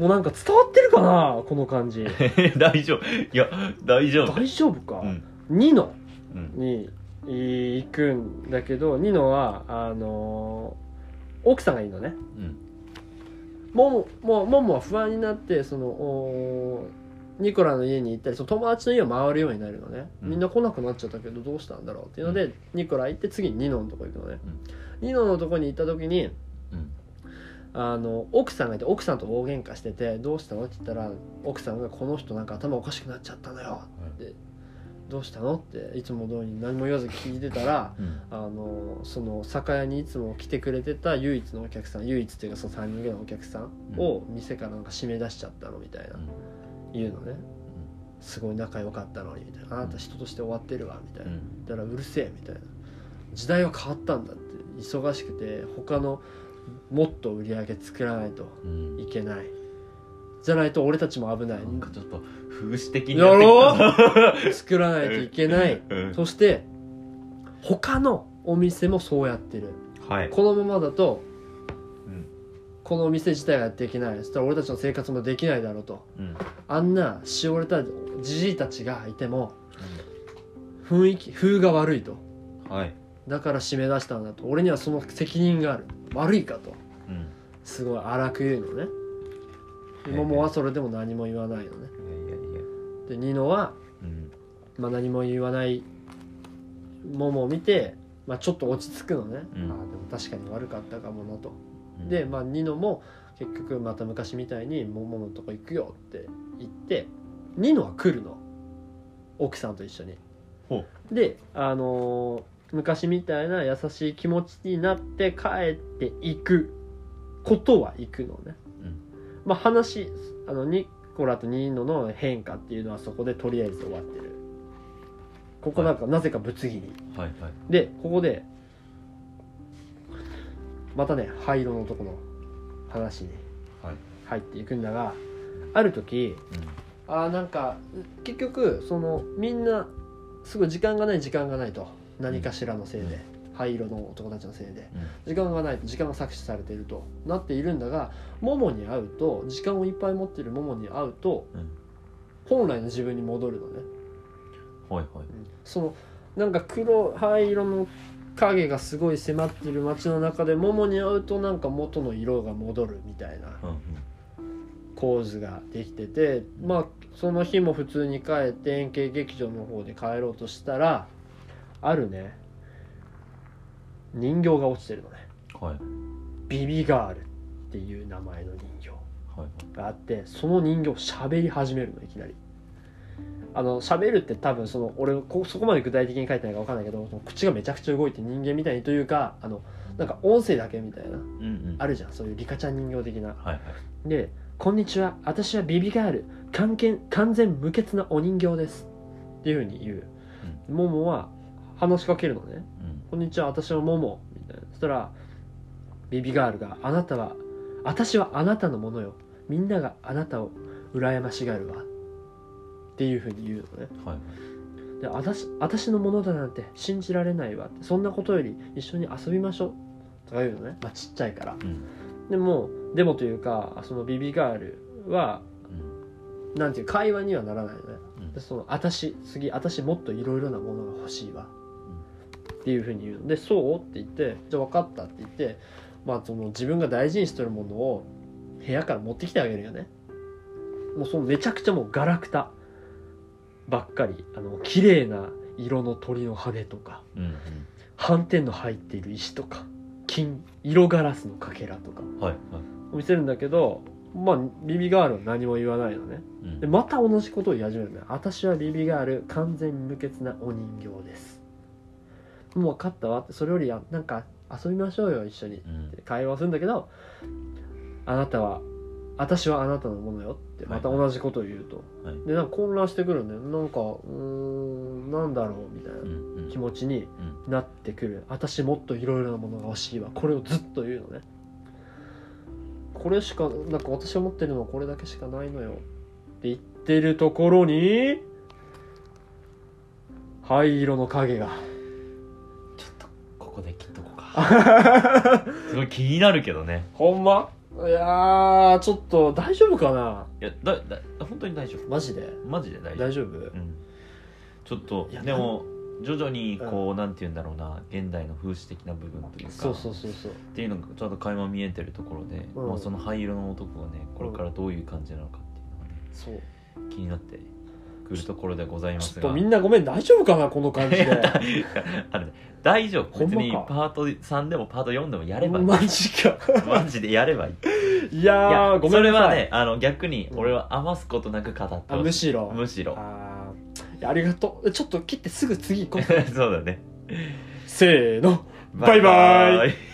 もうなんか伝わってるかなこの感じ。大丈夫。いや大丈夫。大丈夫か、うん。ニノうん。に行くんだけどニノはあのー奥さんがいるのね。うん。もももももは不安になってそのおニコラの家に行ったりその友達の家を回るようになるのね、うん。みんな来なくなっちゃったけどどうしたんだろうっていうので、ニコラ行って次にニノのとこ行くのね、ニノのとこに行った時にうんあの奥さんがいて奥さんと大喧嘩してて「どうしたの?」って言ったら奥さんが「この人なんか頭おかしくなっちゃったのよ」って「どうしたの?」っていつも通りに何も言わず聞いてたらうん。あのその酒屋にいつも来てくれてた唯一のお客さん唯一っていうかその3人ぐらいのお客さんを店からなんか締め出しちゃったのみたいな。うん。言うのね。すごい仲良かったのにみたいな。あなた人として終わってるわみたいな。うん。だからうるせえみたいな。時代は変わったんだって。忙しくて他のもっと売り上げ作らないとうん。いけない。じゃないと俺たちも危ない。なんかちょっと風刺的にやろ？ってき作らないといけない。たうん。そして他のお店もそうやってる。はい。このままだとうん。このお店自体がやっていけない。そしたら俺たちの生活もできないだろうと。うん。あんなしおれたじじいたちがいても雰囲気風が悪いと。はい。だから締め出したんだと。俺にはその責任がある悪いかと。うん。すごい荒く言うのね。で桃はそれでも何も言わないのね。でニノは、うん。まあ、何も言わない桃を見て、まあ、ちょっと落ち着くのね、うん。ああでも確かに悪かったかもなと。うん。で、まあ、ニノも結局また昔みたいに「桃のとこ行くよ」って言ってニノは来るの。奥さんと一緒に。ほであのー昔みたいな優しい気持ちになって帰っていくことは行くのね、うん。まあ話あのニコラとニノの変化っていうのはそこでとりあえず終わってる。ここなんか、なぜかぶつ切りはいはい。でここでまたね灰色のとこの話にはい。入っていくんだがある時あーなんか結局そのみんなすごい時間がない時間がないと何かしらのせいで、灰色の男たちのせいで時間がないと時間が搾取されていると。なっているんだがモモに会うと時間をいっぱい持っているモモに会うと、うん。本来の自分に戻るのね、はいはい。そのなんか黒灰色の影がすごい迫っている街の中でモモに会うとなんか元の色が戻るみたいなうん。構図ができててまあその日も普通に帰って円形劇場の方で帰ろうとしたらあるね。人形が落ちてるのね。うんはい。ビビガールっていう名前の人形。はいがあってその人形喋り始めるのいきなり。あの喋るって多分その俺こそこまで具体的に書いてないか分かんないけど口がめちゃくちゃ動いて人間みたいにというかあのなんか音声だけみたいなうんうん。あるじゃん。そういうリカちゃん人形的な。はいはい。で「こんにちは。私はビビガール。完全完全無欠なお人形です」っていうふうに言う、モモは話しかけるのね。うん「こんにちは私はモモ」みたいな。そしたらビビガールが「あなたは私はあなたのものよ。みんながあなたを羨ましがるわ」っていうふうに言うのね。はいはい。で私私のものだなんて信じられないわ。ってそんなことより一緒に遊びましょう。とか言うのね、まあ、ちっちゃいから。うん。でもでもというかそのビビガールはうん。なんていう会話にはならないのね。うん。でその私次私もっといろいろなものが欲しいわっていうふうに言う。のでそうって言ってじゃあ分かったって言ってまあその自分が大事にしてるものを部屋から持ってきてあげるよね。もうそのめちゃくちゃもうガラクタ。ばっかり。あの綺麗な色の鳥の羽とか。うんうん。斑点の入っている石とか。金色ガラスのかけらとか。はいはい。を見せるんだけどまあビビガールは何も言わないのね。うん。でまた同じことを言い始めるんだよ私はビビガール完全無欠なお人形ですもう分かったわってそれよりやなんか遊びましょうよ一緒に。っうん。て会話をするんだけどあなたは私はあなたのものよってまた同じことを言うと、はい。でなんか混乱してくるんだよなんかうーんなんだろうみたいなうんうん。気持ちにうん。なってくる。私もっといろいろなものが欲しいわ。これをずっと言うのね。これしかなんか私が持ってるのはこれだけしかないのよ。って言ってるところに灰色の影がここで切っとこうか。すごい気になるけどね。ほんま？いやーちょっと大丈夫かな？いやだだ本当に大丈夫。マジで？マジで大丈夫。大丈夫？うん。ちょっといやでも徐々にこう、なんて言うんだろうな。現代の風刺的な部分というか。そうそうそうそう。っていうのがちょっと垣間見えてるところで、うん。まあ、その灰色の男がねこれからどういう感じなのかっていうのがねそう。気になってくるところでございまちょすがっとみんなごめん大丈夫かなこの感じで。あれね大丈夫。別にパート3でもパート4でもやればいい。マジか。マジでやればいい。い いやごめんなさい。それはねあの逆に俺は余すことなく語ってむしろ。むしろ。あありがとう。ちょっと切ってすぐ次行こう。そうだね。せーの。バイバイ。イ